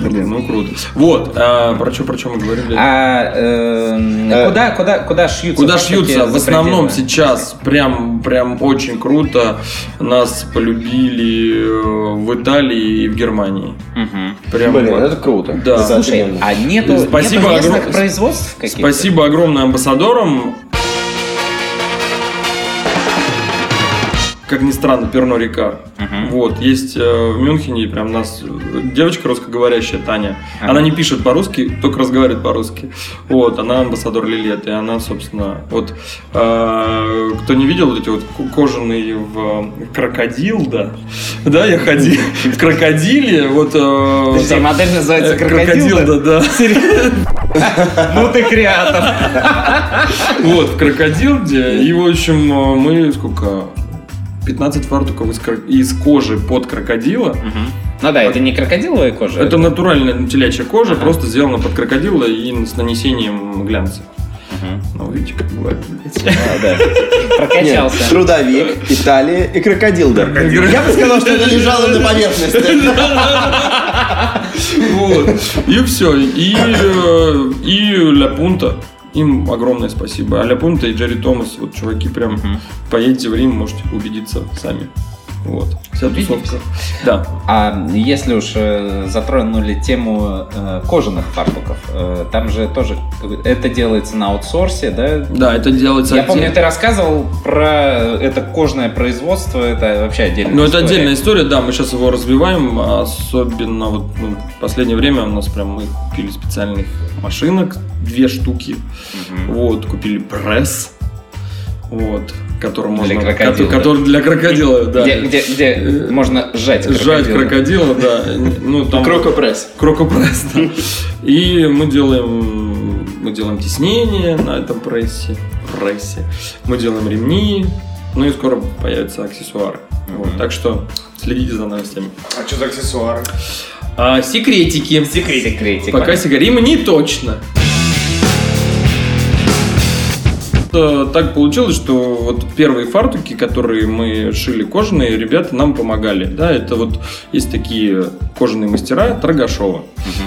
Блин, ну круто. Вот, а, про что, про что мы говорили? А э, Э, куда, куда, куда шьются? Куда шьются? В основном сейчас прям, прям очень круто. Нас полюбили э, в Италии и в Германии. Мгм. Прям Блин, вот. это круто. Да. Слушай, а нету, Спасибо нету местных огромное. производств каких-то? Спасибо огромное амбассадорам. Как ни странно, Перно Рикар. Вот, есть э, в Мюнхене прям у нас девочка русскоговорящая, Таня. Ага. Она не пишет по-русски, только разговаривает по-русски. Вот, она амбассадор Лилет, и она, собственно, вот, э, кто не видел, вот эти вот ко- кожаные в крокодил, да, да, я ходил в крокодиле, вот... э, Подожди, там- модель называется э, «Крокодил», да, да. Ну ты креатор. Вот, в крокодилде. И, в общем, э, мы сколько? 15 фартуков из, из кожи под крокодила. Ну да, это не крокодиловая кожа. Это натуральная телячья кожа, просто сделана под крокодила и с нанесением глянца. Ну, видите, как бывает. блядь. А, да. Прокачался. Трудовик, Италия и крокодилда. Я бы сказал, что это лежало на поверхности. Вот. И все. И, э, и Ля Пунта. Им огромное спасибо. А Ля Пунта и Джерри Томас, вот чуваки, прям поедете в Рим, можете убедиться сами. Вот. Вся тусовка. Да. А если уж э, затронули тему э, кожаных фартуков, э, там же тоже это делается на аутсорсе, да? Да, это делается Я помню, отдельно. ты рассказывал про это кожное производство, это вообще отдельная Ну, это отдельная история, да, мы сейчас его развиваем, особенно вот ну, в последнее время у нас прям мы купили специальных машинок, две штуки, вот, купили пресс, вот, который можно... Для крокодила. ко- Который для крокодила, да. Где, где, где можно сжать Сжать крокодила. крокодила, да. Ну, там... Крокопресс. Крокопресс, да. И мы делаем, мы делаем теснение на этом прессе, прессе. Мы делаем ремни, ну и скоро появятся аксессуары. Вот, так что следите за новостями. А что за аксессуары? А, секретики. Секретик. Пока сигаримы не точно. Э, Так получилось, что вот первые фартуки, которые мы шили кожаные, ребята нам помогали. Да, это вот есть такие кожаные мастера Торгашова.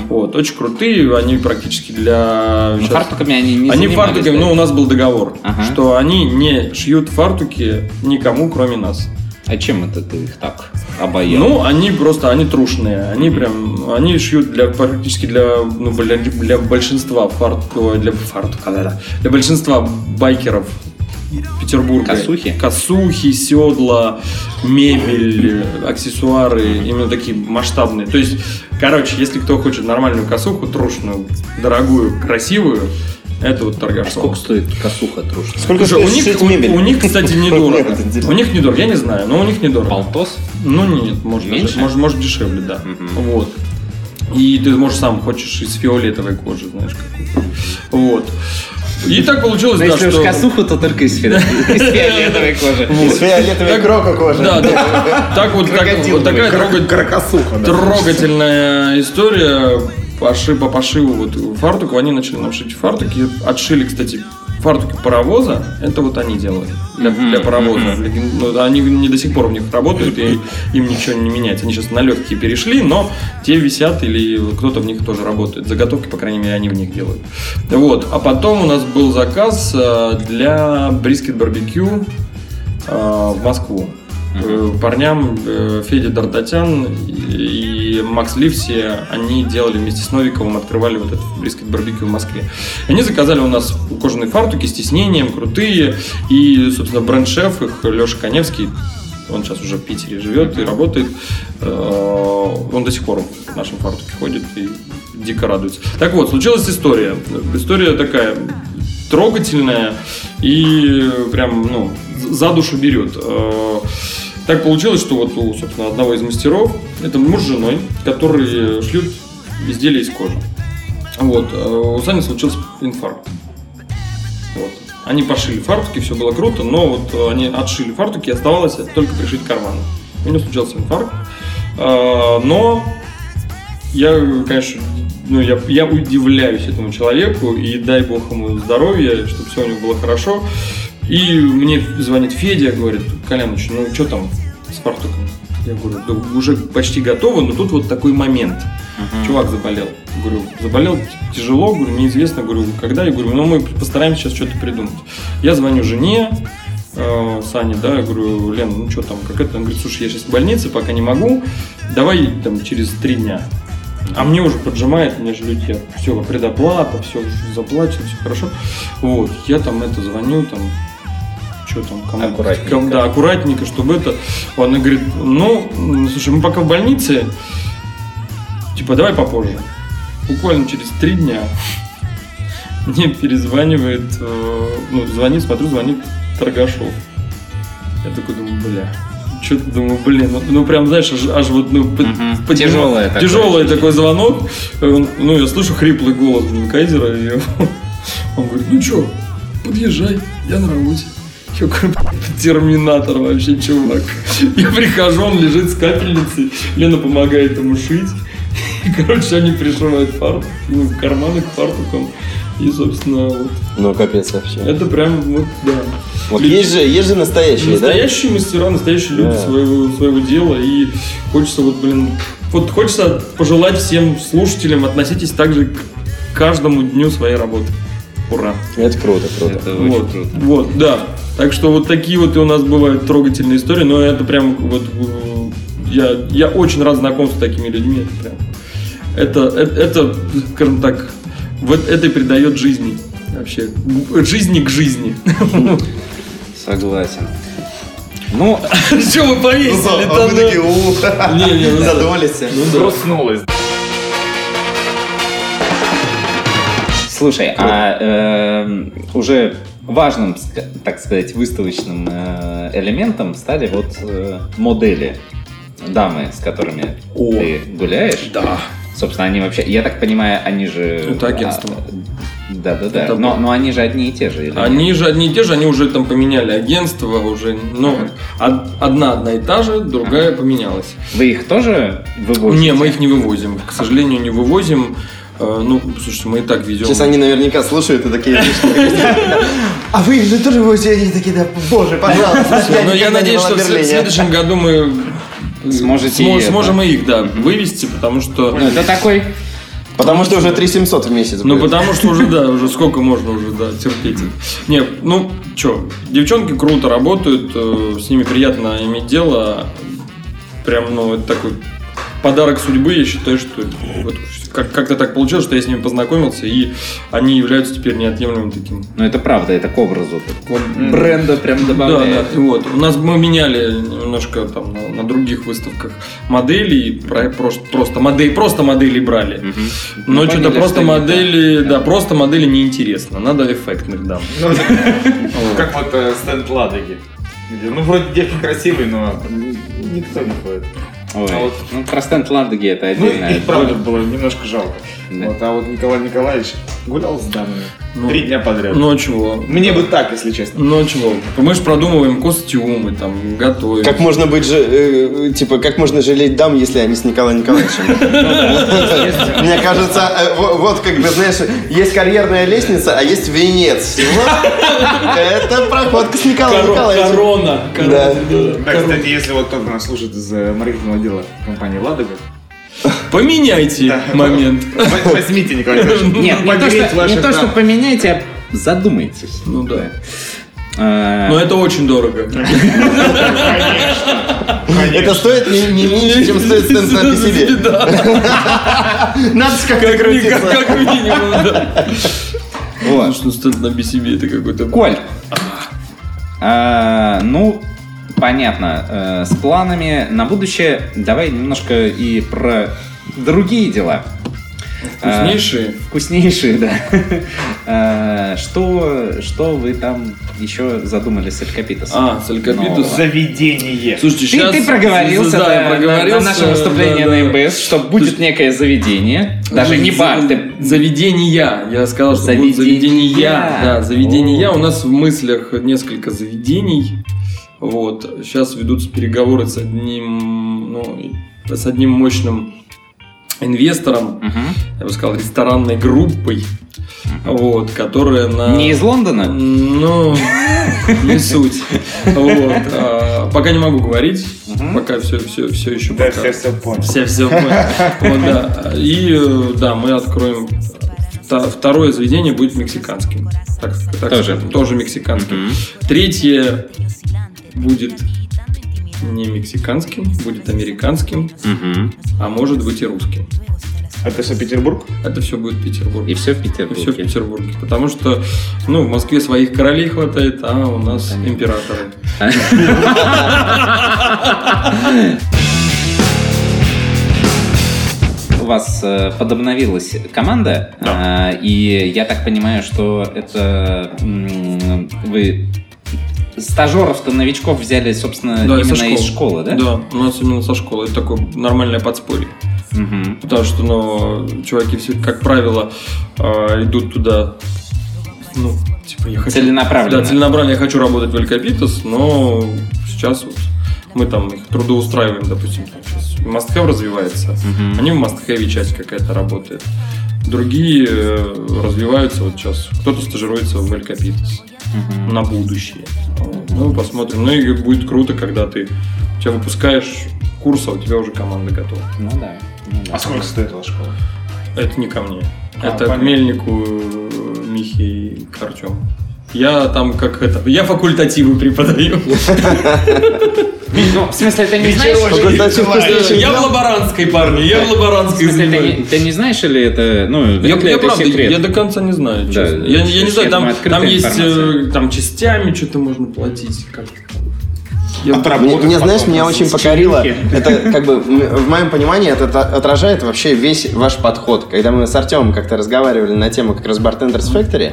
Вот, очень крутые, они практически для... Щас- Фартуками они не Они фартуками, да? ну у нас был договор, Ага. что они не шьют фартуки никому, кроме нас. А чем это ты их так обаял? Ну, они просто, они трушные. Они прям, они шьют для практически для, ну, для, для большинства фарт, для да, для большинства байкеров Петербурга. Косухи? Косухи, седла, мебель, аксессуары, именно такие масштабные. То есть, короче, если кто хочет нормальную косуху, трушную, дорогую, красивую, это вот торгаш. Сколько стоит косуха трушная? Сколько Слушай, у стоит них, у, у них, кстати, недорого. У них недорого, я не знаю, но у них недорого. Полтос? Ну нет, может, даже- может, может дешевле, да. Вот. И ты можешь сам хочешь из фиолетовой кожи, знаешь, какую Вот. И так получилось, Но да, если что... уж косуху, то только из фиоле- из фиолетовой кожи. С фиолетовой крока кожи. Да, да. Так вот, так, вот такая трогательная история поши, по пошиву вот фартуков. Они начали нам шить фартуки. Отшили, кстати, фартуки паровоза. Это вот они делали для, для паровоза. Ну, Они не до сих пор в них работают, и им ничего не меняется. Они сейчас на легкие перешли, но те висят, или кто-то в них тоже работает. Заготовки, по крайней мере, они в них делают. Вот. А потом у нас был заказ э, для брискет барбекю э, в Москву. Э, Парням Федя Дардатян и Макс Ливси, они делали вместе с Новиковым, открывали вот этот брискет барбекю в Москве. Они заказали у нас кожаные фартуки с тиснением, крутые. И, собственно, бренд-шеф их, Леша Коневский, он сейчас уже в Питере живет и работает. Э, Он до сих пор в нашем фартуке ходит и дико радуется. Так вот, случилась история. История такая трогательная и прям, ну, за душу берет. Так получилось, что вот у, собственно, одного из мастеров, это муж с женой, которые шьют изделия из кожи. Вот, э, у Сани случился инфаркт. Вот. Они пошили фартуки, все было круто, но вот э, они отшили фартуки, оставалось только пришить карманы. У него случился инфаркт. Э, Но я, конечно, ну, я, я удивляюсь этому человеку, и дай бог ему здоровья, чтобы все у него было хорошо. И мне звонит Федя, говорит, Коляныч, ну что там с фартуком? Я говорю, да уже почти готово, но тут вот такой момент. Чувак заболел. Говорю, заболел тяжело, говорю, неизвестно, говорю, когда. Я говорю, ну мы постараемся сейчас что-то придумать. Я звоню жене, э, Сане, да, я говорю, Лен, ну что там, как это? Он говорит, слушай, я сейчас в больнице, пока не могу, давай там через три дня. А мне уже поджимает, меня же люди, все, предоплата, все заплачено, все хорошо. Вот, я там это звоню, там, что там, кому- Аккуратненько. кому- да, аккуратненько, чтобы это. Она говорит, ну, слушай, мы пока в больнице, типа, давай попозже. Буквально через три дня мне перезванивает, э, ну, звонит, смотрю, звонит Торгашов. Я такой думаю, бля, что-то думаю, блин, ну, ну, прям, знаешь, аж, аж вот, ну, поднимает- Тяжелое такое такой звонок. Он- Ну, я слышу хриплый голос Кайзера, и он говорит, ну что, подъезжай, я на работе. Я говорю, «Блин, терминатор вообще, чувак. Я прихожу, он лежит с капельницей, Лена помогает ему шить. И, короче, они пришивают фартук, ну, карманы к фартукам. И, собственно, вот. Ну, капец вообще. Это прям, вот, да. Вот Люди- есть же, есть же настоящие, да? Настоящие мастера, настоящие люди Да. своего, своего дела. И хочется вот, блин, вот хочется пожелать всем слушателям относитесь также к каждому дню своей работы. Ура. Это круто, круто. Это очень вот, круто. вот, да. Так что вот такие вот и у нас бывают трогательные истории, но это прям вот э, я, я очень рад знакомству с такими людьми. Это прям это, это, это, скажем так, вот это и придает жизни. Вообще, жизни к жизни. Согласен. Ну, Что вы повесили А вы такие, Не, не, ну, задумались. Проснулась. Слушай, а эм, уже важным, так сказать, выставочным э, элементом стали вот э, модели дамы, с которыми О. ты гуляешь. Да. Собственно, они вообще, я так понимаю, они же... Это агентство. Да, да, да. Это Но, но они же одни и те же. или нет? Они же одни и те же, они уже там поменяли агентство, уже, ну, од- одна одна и та же, другая поменялась. Вы их тоже вывозите? Не, мы их не вывозим, к сожалению, не вывозим. Э, Ну, слушайте, мы и так везем. Сейчас они наверняка слушают и такие... А вы их же тоже будете, они такие, да, боже, пожалуйста. Но Ну, я надеюсь, что в след- в следующем году мы Сможете смо- и это. сможем и их, да, вывести, потому что... Ну, это такой... Потому что уже 3700 в месяц Ну, будет. потому что уже, да, уже сколько можно уже, да, терпеть. Не, ну, что, девчонки круто работают, э, с ними приятно иметь дело. Прям, ну, это такой подарок судьбы, я считаю, что вот как- как-то так получилось, что я с ними познакомился, и они являются теперь неотъемлемым таким Ну, это правда, это к образу. вот, Бренда прям да, добавляет. да, вот. У нас мы меняли немножко там на, на других выставках модели, про- просто, просто модель, просто модели брали. Мгм. Но Ну, что-то поняли, просто что модели, так. да, просто модели неинтересно. Надо эффектных дам. Ну, как вот э, стенд Ладоги. Где, Ну, вроде девки красивые, но никто не ходит. Ой, А вот- ну, про стенд Ладоги это Ну, отдельная их правда было немножко жалко. Да. Вот, а вот Николай Николаевич гулял с дамами Ну, три дня подряд. Ну а чего? Мне бы так, если честно. Ну а чего? Мы же продумываем костюмы, там, готовим. Как можно быть же, э, типа, как можно жалеть дам, если они с Николаем Николаевичем? Мне кажется, э, во- вот как бы, знаешь, есть карьерная лестница, а есть венец. Это проходка с Николаем Николаевичем. корона. корона, Да. да. Да, кстати, если вот кто-то нас слушает из э, маркетингового отдела компании Ладога, Поменяйте момент. возьмите Николай. Нет, не то, что, ваших не то, что дам. поменяйте, а задумайтесь. Ну да. А, Но это очень дорого. Это стоит не, меньше, чем стоит стенд на. Да, Надо как, крутиться. как- минимум, да. вот. Что стенд на BCB это какой-то... Коль, а, ну, понятно, э, с планами на будущее давай немножко и про другие дела. Вкуснейшие. А, вкуснейшие, да. А, Что, что вы там еще задумали с Элькапитосом? А, с Алькапитус. Но- Заведение. Слушайте, Ты, сейчас... ты проговорился, да, да, я на- проговорился. на, нашем выступлении да, на да. МБС, что будет некое заведение, даже не бар, ты Заведения. Я сказал, что будут Заведения. заведения. Да, заведения. О. У нас в мыслях несколько заведений. Вот. Сейчас ведутся переговоры с одним, ну, с одним мощным инвестором, Мгм. я бы сказал, ресторанной группой, вот, которая на... не из Лондона? Ну, не суть. Вот. а, Пока не могу говорить. Пока все, все, все еще Да, пока. все все понял. Все все поняли. Вот, да. И да, мы откроем та- второе заведение будет мексиканским. Так, так Тоже. тоже мексиканским. Мгм. Третье будет не мексиканским, будет американским, Мгм. а может быть и русским. Это все Петербург? Это все будет Петербург. И все в И все в Петербурге. Петербурге. Потому что, ну, в Москве своих королей хватает, а у нас императоры. У вас э, подобновилась команда, э, и я так понимаю, что это вы стажеров-то новичков взяли, собственно, Да, именно со из школы, да? Да, у нас именно со школы. Это такое нормальное подспорье. Мгм. Потому что, ну, чуваки все, как правило, э, идут туда, ну, типа, я хочу... Целенаправленно. Да, целенаправленно я хочу работать в Элькапитас, но сейчас вот мы там их трудоустраиваем, допустим, сейчас Must-Have развивается, Мгм. они в Must-Have часть какая-то работает. Другие э, развиваются вот сейчас. Кто-то стажируется в Мгм. на будущее. Ну, посмотрим. Ну и будет круто, когда ты тебя выпускаешь курса, у тебя уже команда готова. Ну да. ну да. А сколько стоит ваша школа? Это не ко мне. А, это к. Мельнику, э, Михе и к Артему. Я там как это, я факультативы преподаю. Ну, в смысле, ты не знаешь... Я в лаборантской, парни, я в В лаборантской смысле, ты не, знаешь или это... Ну, Я, я это правда, секрет. я до конца не знаю, Да, честно. Я, не знаю, там, есть э, там частями что-то можно платить. Как я Мне, мне, знаешь, меня очень покорило, это как бы в моем понимании это отражает вообще весь ваш подход. Когда мы с Артемом как-то разговаривали на тему как раз Bartenders Factory,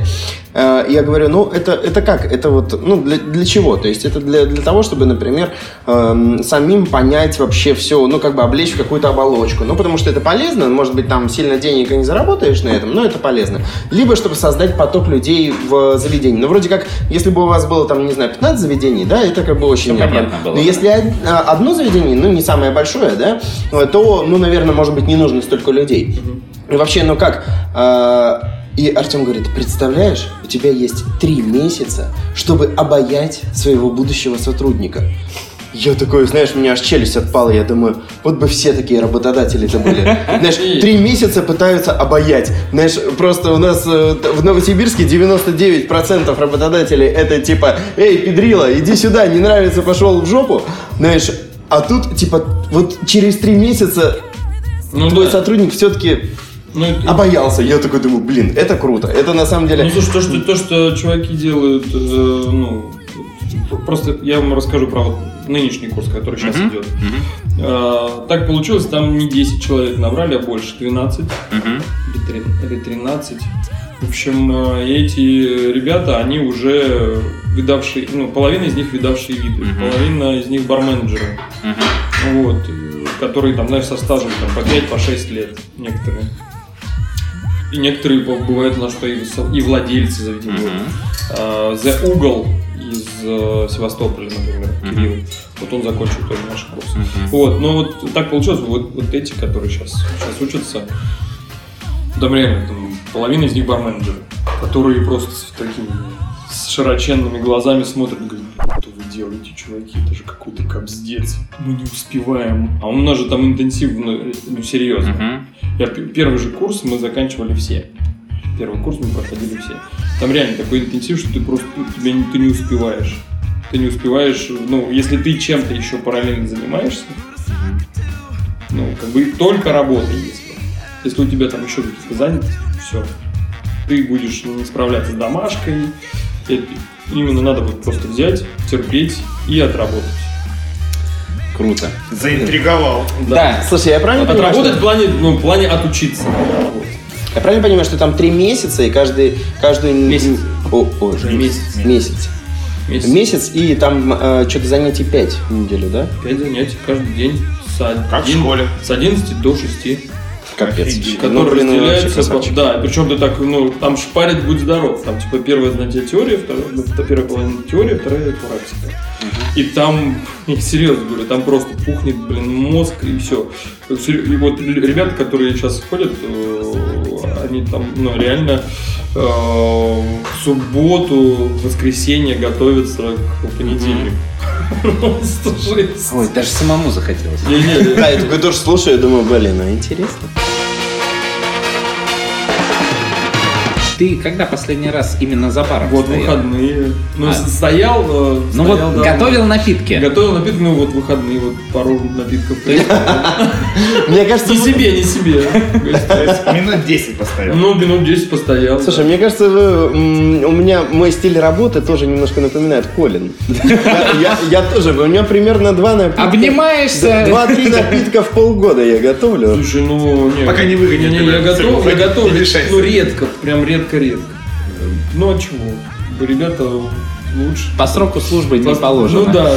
я говорю, ну это, это как? Это вот, ну для, для чего? То есть это для, для того, чтобы, например, эм, самим понять вообще все, ну как бы облечь в какую-то оболочку. Ну потому что это полезно, может быть там сильно денег и не заработаешь на этом, но это полезно. Либо чтобы создать поток людей в заведении. Ну вроде как, если бы у вас было там, не знаю, 15 заведений, да, это как бы очень нормально. понятно было, Но если а, одно заведение, ну не самое большое, да, э, то, ну, наверное, может быть, не нужно столько людей. И вообще, ну как, а, и Артем говорит, представляешь, у тебя есть три месяца, чтобы обаять своего будущего сотрудника. Я такой, знаешь, у меня аж челюсть отпала. Я думаю, вот бы все такие работодатели-то были. Знаешь, три месяца пытаются обаять. Знаешь, просто у нас э, в Новосибирске 99% работодателей это типа, эй, педрила, иди сюда, не нравится, пошел в жопу. Знаешь, а тут, типа, вот через три месяца Ну твой да. сотрудник все-таки Ну, это- обоялся. Я такой думаю, блин, это круто. Это на самом деле... Ну, слушай, то, что, то, что чуваки делают, э, ну, просто я вам расскажу про вот нынешний курс, который сейчас Мгм. идет. Э, так получилось, там не 10 человек набрали, а больше, 12 Мгм. или три- или 13. В общем, э, эти ребята, они уже видавшие, ну, половина из них видавшие виды, Мгм. половина из них барменеджеры. Мгм. Вот, и которые там, знаешь, со стажем там, по 5, по 6 лет некоторые. И некоторые бывают у нас, что и, и владельцы заведений. Мгм. А, The Угол из э, Севастополя, например, Мгм. Кирилл. Вот он закончил тоже наш курс. Мгм. Вот, но вот так получилось, вот, вот эти, которые сейчас, сейчас учатся, там реально, там, половина из них барменджеры, которые просто с такими с широченными глазами смотрят и говорят, делаете, чуваки, это же какой-то кобздец, мы не успеваем. А у нас же там интенсивно, ну серьезно. Мгм. Я первый же курс мы заканчивали все. Первый курс мы проходили все. Там реально такой интенсив, что ты просто ты, тебя не, ты не успеваешь. Ты не успеваешь, ну, если ты чем-то еще параллельно занимаешься, ну, как бы только работой, если. Если у тебя там еще какие-то занятости, все. Ты будешь не справляться с домашкой. Это именно надо вот просто взять, терпеть и отработать. Круто. Заинтриговал. Да. Слушай, я правильно понимаю, Отработать в что- плане, ну, в плане отучиться. Вот. я правильно понимаю, что там три месяца, и каждый... каждый Месяц. О, о, Месяц. Месяц. Месяц. Месяц, и там что-то занятий 5 в неделю, да? Пять занятий каждый день. С Как в один- школе. С 11 до 6. Капец. Офигеть. Ну, разделяются. красавчик. да, причем ты так, ну, там шпарить будь здоров. Там, типа, первое занятие теория, второе, ну, это первая половина теория, вторая практика. И там, я серьезно говорю, там просто пухнет, блин, мозг и все. И вот ребята, которые сейчас ходят, э, они там, ну, реально э, в субботу, в воскресенье готовятся к понедельнику. Просто жесть. Ой, даже самому захотелось. Не-не, Да, я такой тоже слушаю, думаю, блин, ну интересно. Ты когда последний раз именно за баром Вот стоял? выходные. Ну, А. стоял, но Ну стоял, вот да. готовил напитки. Готовил напитки, ну вот выходные, вот пару напитков. Мне кажется, Не себе, не себе. Минут 10 поставил. Ну, минут 10 постоял. Слушай, мне кажется, у меня мой стиль работы тоже немножко напоминает Колин. Я, тоже, у меня примерно два напитка. Обнимаешься. Два-три напитка в полгода я готовлю. Слушай, ну, Пока не выгонят я в готов, церковь, я готов, не мешайся. ну, редко, прям редко-редко. Ну, а чего? Ребята лучше. По сроку службы не положено. Ну да,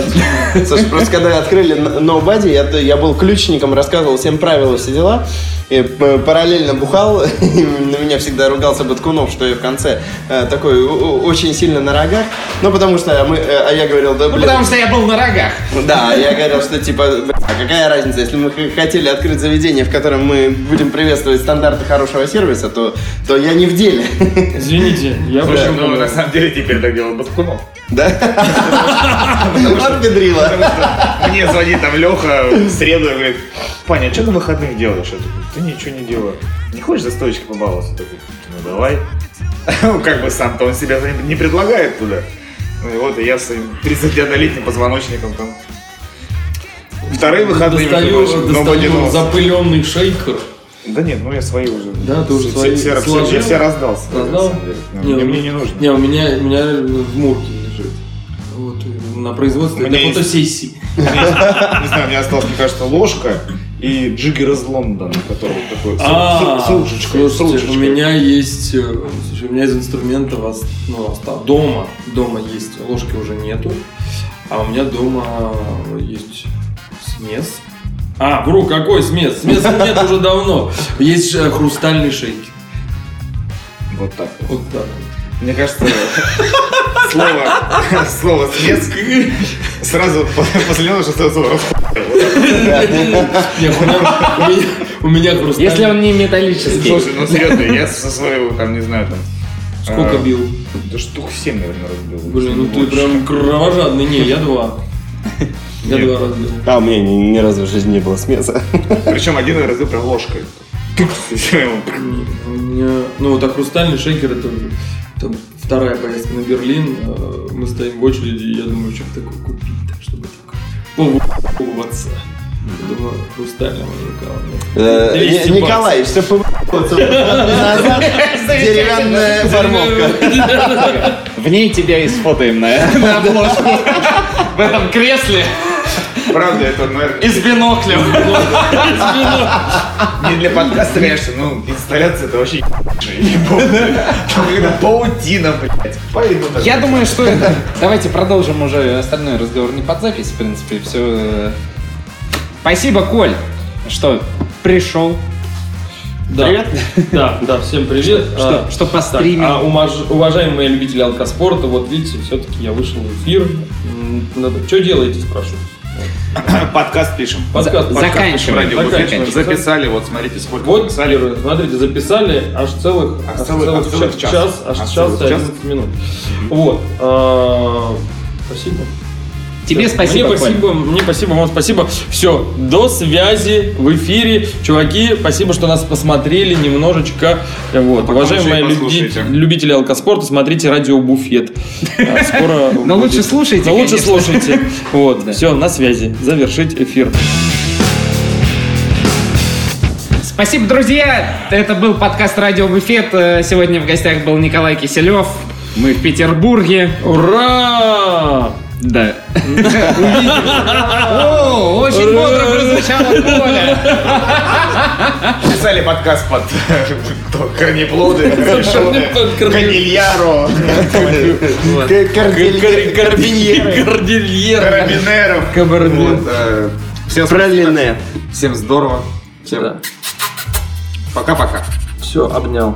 Слушай, просто когда открыли Nobody, я, я был ключником, рассказывал всем правила, все дела. И параллельно бухал, и на меня всегда ругался Баткунов, что я в конце э, такой очень сильно на рогах. Ну, потому что мы, э, а я говорил, да, Ну, блин, потому что я был на рогах. Да, я говорил, что типа, а какая разница, если мы хотели открыть заведение, в котором мы будем приветствовать стандарты хорошего сервиса, то, то я не в деле. извините, я Слушай, прям ну на самом деле теперь так делает Баскунов. Да? Вот педрила. Мне звонит там Леха в среду и говорит, Паня, а что на выходных делаешь? Я такой, да ничего не делаю. Не хочешь за стоечкой побаловаться? Я Такой, ну давай. Ну, как бы сам-то он себя не предлагает туда. Ну и вот и я своим 31-летним позвоночником там. Вторые выходные, между достаю, прочим, но достаю запыленный шейкер. Да нет, ну я свои уже. Да, ты уже все, свои все, сложил? все, все раздал. свои, на Раздал? Ну, Не, мне, ну, мне не нужно. Не, у меня, у меня в Мурке лежит. Вот, на производстве У для есть- фотосессии. Не знаю, у меня осталась, мне кажется, ложка и джиггер из Лондона, который вот такой с- А, с, ручечкой, у меня есть, э, слушай, у меня из инструментов ну, осталось. дома, дома есть, ложки уже нету, а у меня дома есть смес. А, вру, какой смес? Смеса нет уже давно. Есть э, хрустальный шейкер. Вот так. вот. Вот так. Мне кажется, слово, слово смес сразу после него что слово Нет, у меня, хрустальный. Если он не металлический. Слушай, ну серьезно, я со своего, там, не знаю, там... Сколько а, бил? Да штук 7, наверное, разбил. Блин, ну ты Больше. прям кровожадный. Не, я два. Я два разбил. А у меня ни, ни разу в жизни не было смеса. Причем один я разбил прям ложкой. Ну вот а хрустальный шейкер это, это вторая поездка на Берлин. Э, Мы стоим в очереди, и я думаю, что такое купить, так чтобы так повыебываться. Думаю, хрустального. Э, 200 Ни- Николай, все назад, деревянная формовка. В ней тебя и сфотаем на, на обложку. В этом кресле Правда, это, наверное, и с биноклем. не для подкаста, конечно, ну, инсталляция это вообще ебаная. Там когда паутина, блядь. Пойду так. Я думаю, что это... Давайте продолжим уже остальной разговор не под запись, в принципе, все... Спасибо, Коль, что пришел. Да. Привет. Да, да, всем привет. Что, А, что так, постримил. а умаж- уважаемые любители алкоспорта, вот видите, все-таки я вышел в эфир. Что делаете, спрашиваю? Подкаст пишем. Подкаст, За- подкаст заканчиваем. пишем, Радио заканчиваем. Записали, вот смотрите, сколько Вот, записали. смотрите, записали аж целых, Аж аж целый- аж целых час, час. аж Аж час целых и час. 11 минут. Вот. а, Спасибо. Тебе Всё. спасибо, Мне Коль. спасибо, мне спасибо, вам спасибо. Все, до связи в эфире. Чуваки, спасибо, что нас посмотрели немножечко. Вот. Потом Уважаемые еще и люди- послушайте. любители алкоспорта, смотрите радио Буфет. А, Скоро. Но лучше слушайте, Но лучше слушайте. Вот. Все, на связи. Завершить эфир. Спасибо, друзья! Это был подкаст «Радио Буфет». Э, Сегодня в гостях был Николай Киселев. Мы в Петербурге. Ура! Да. О, очень бодро прозвучало Коля. Писали подкаст под корнеплоды, корнишоны, Под корне- канильяро, Кордильеры. Кордильер. карабинеров. Пролине. Всем здорово. Всем пока-пока. Все, обнял.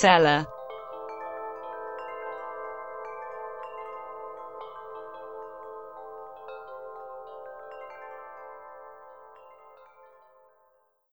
Seller.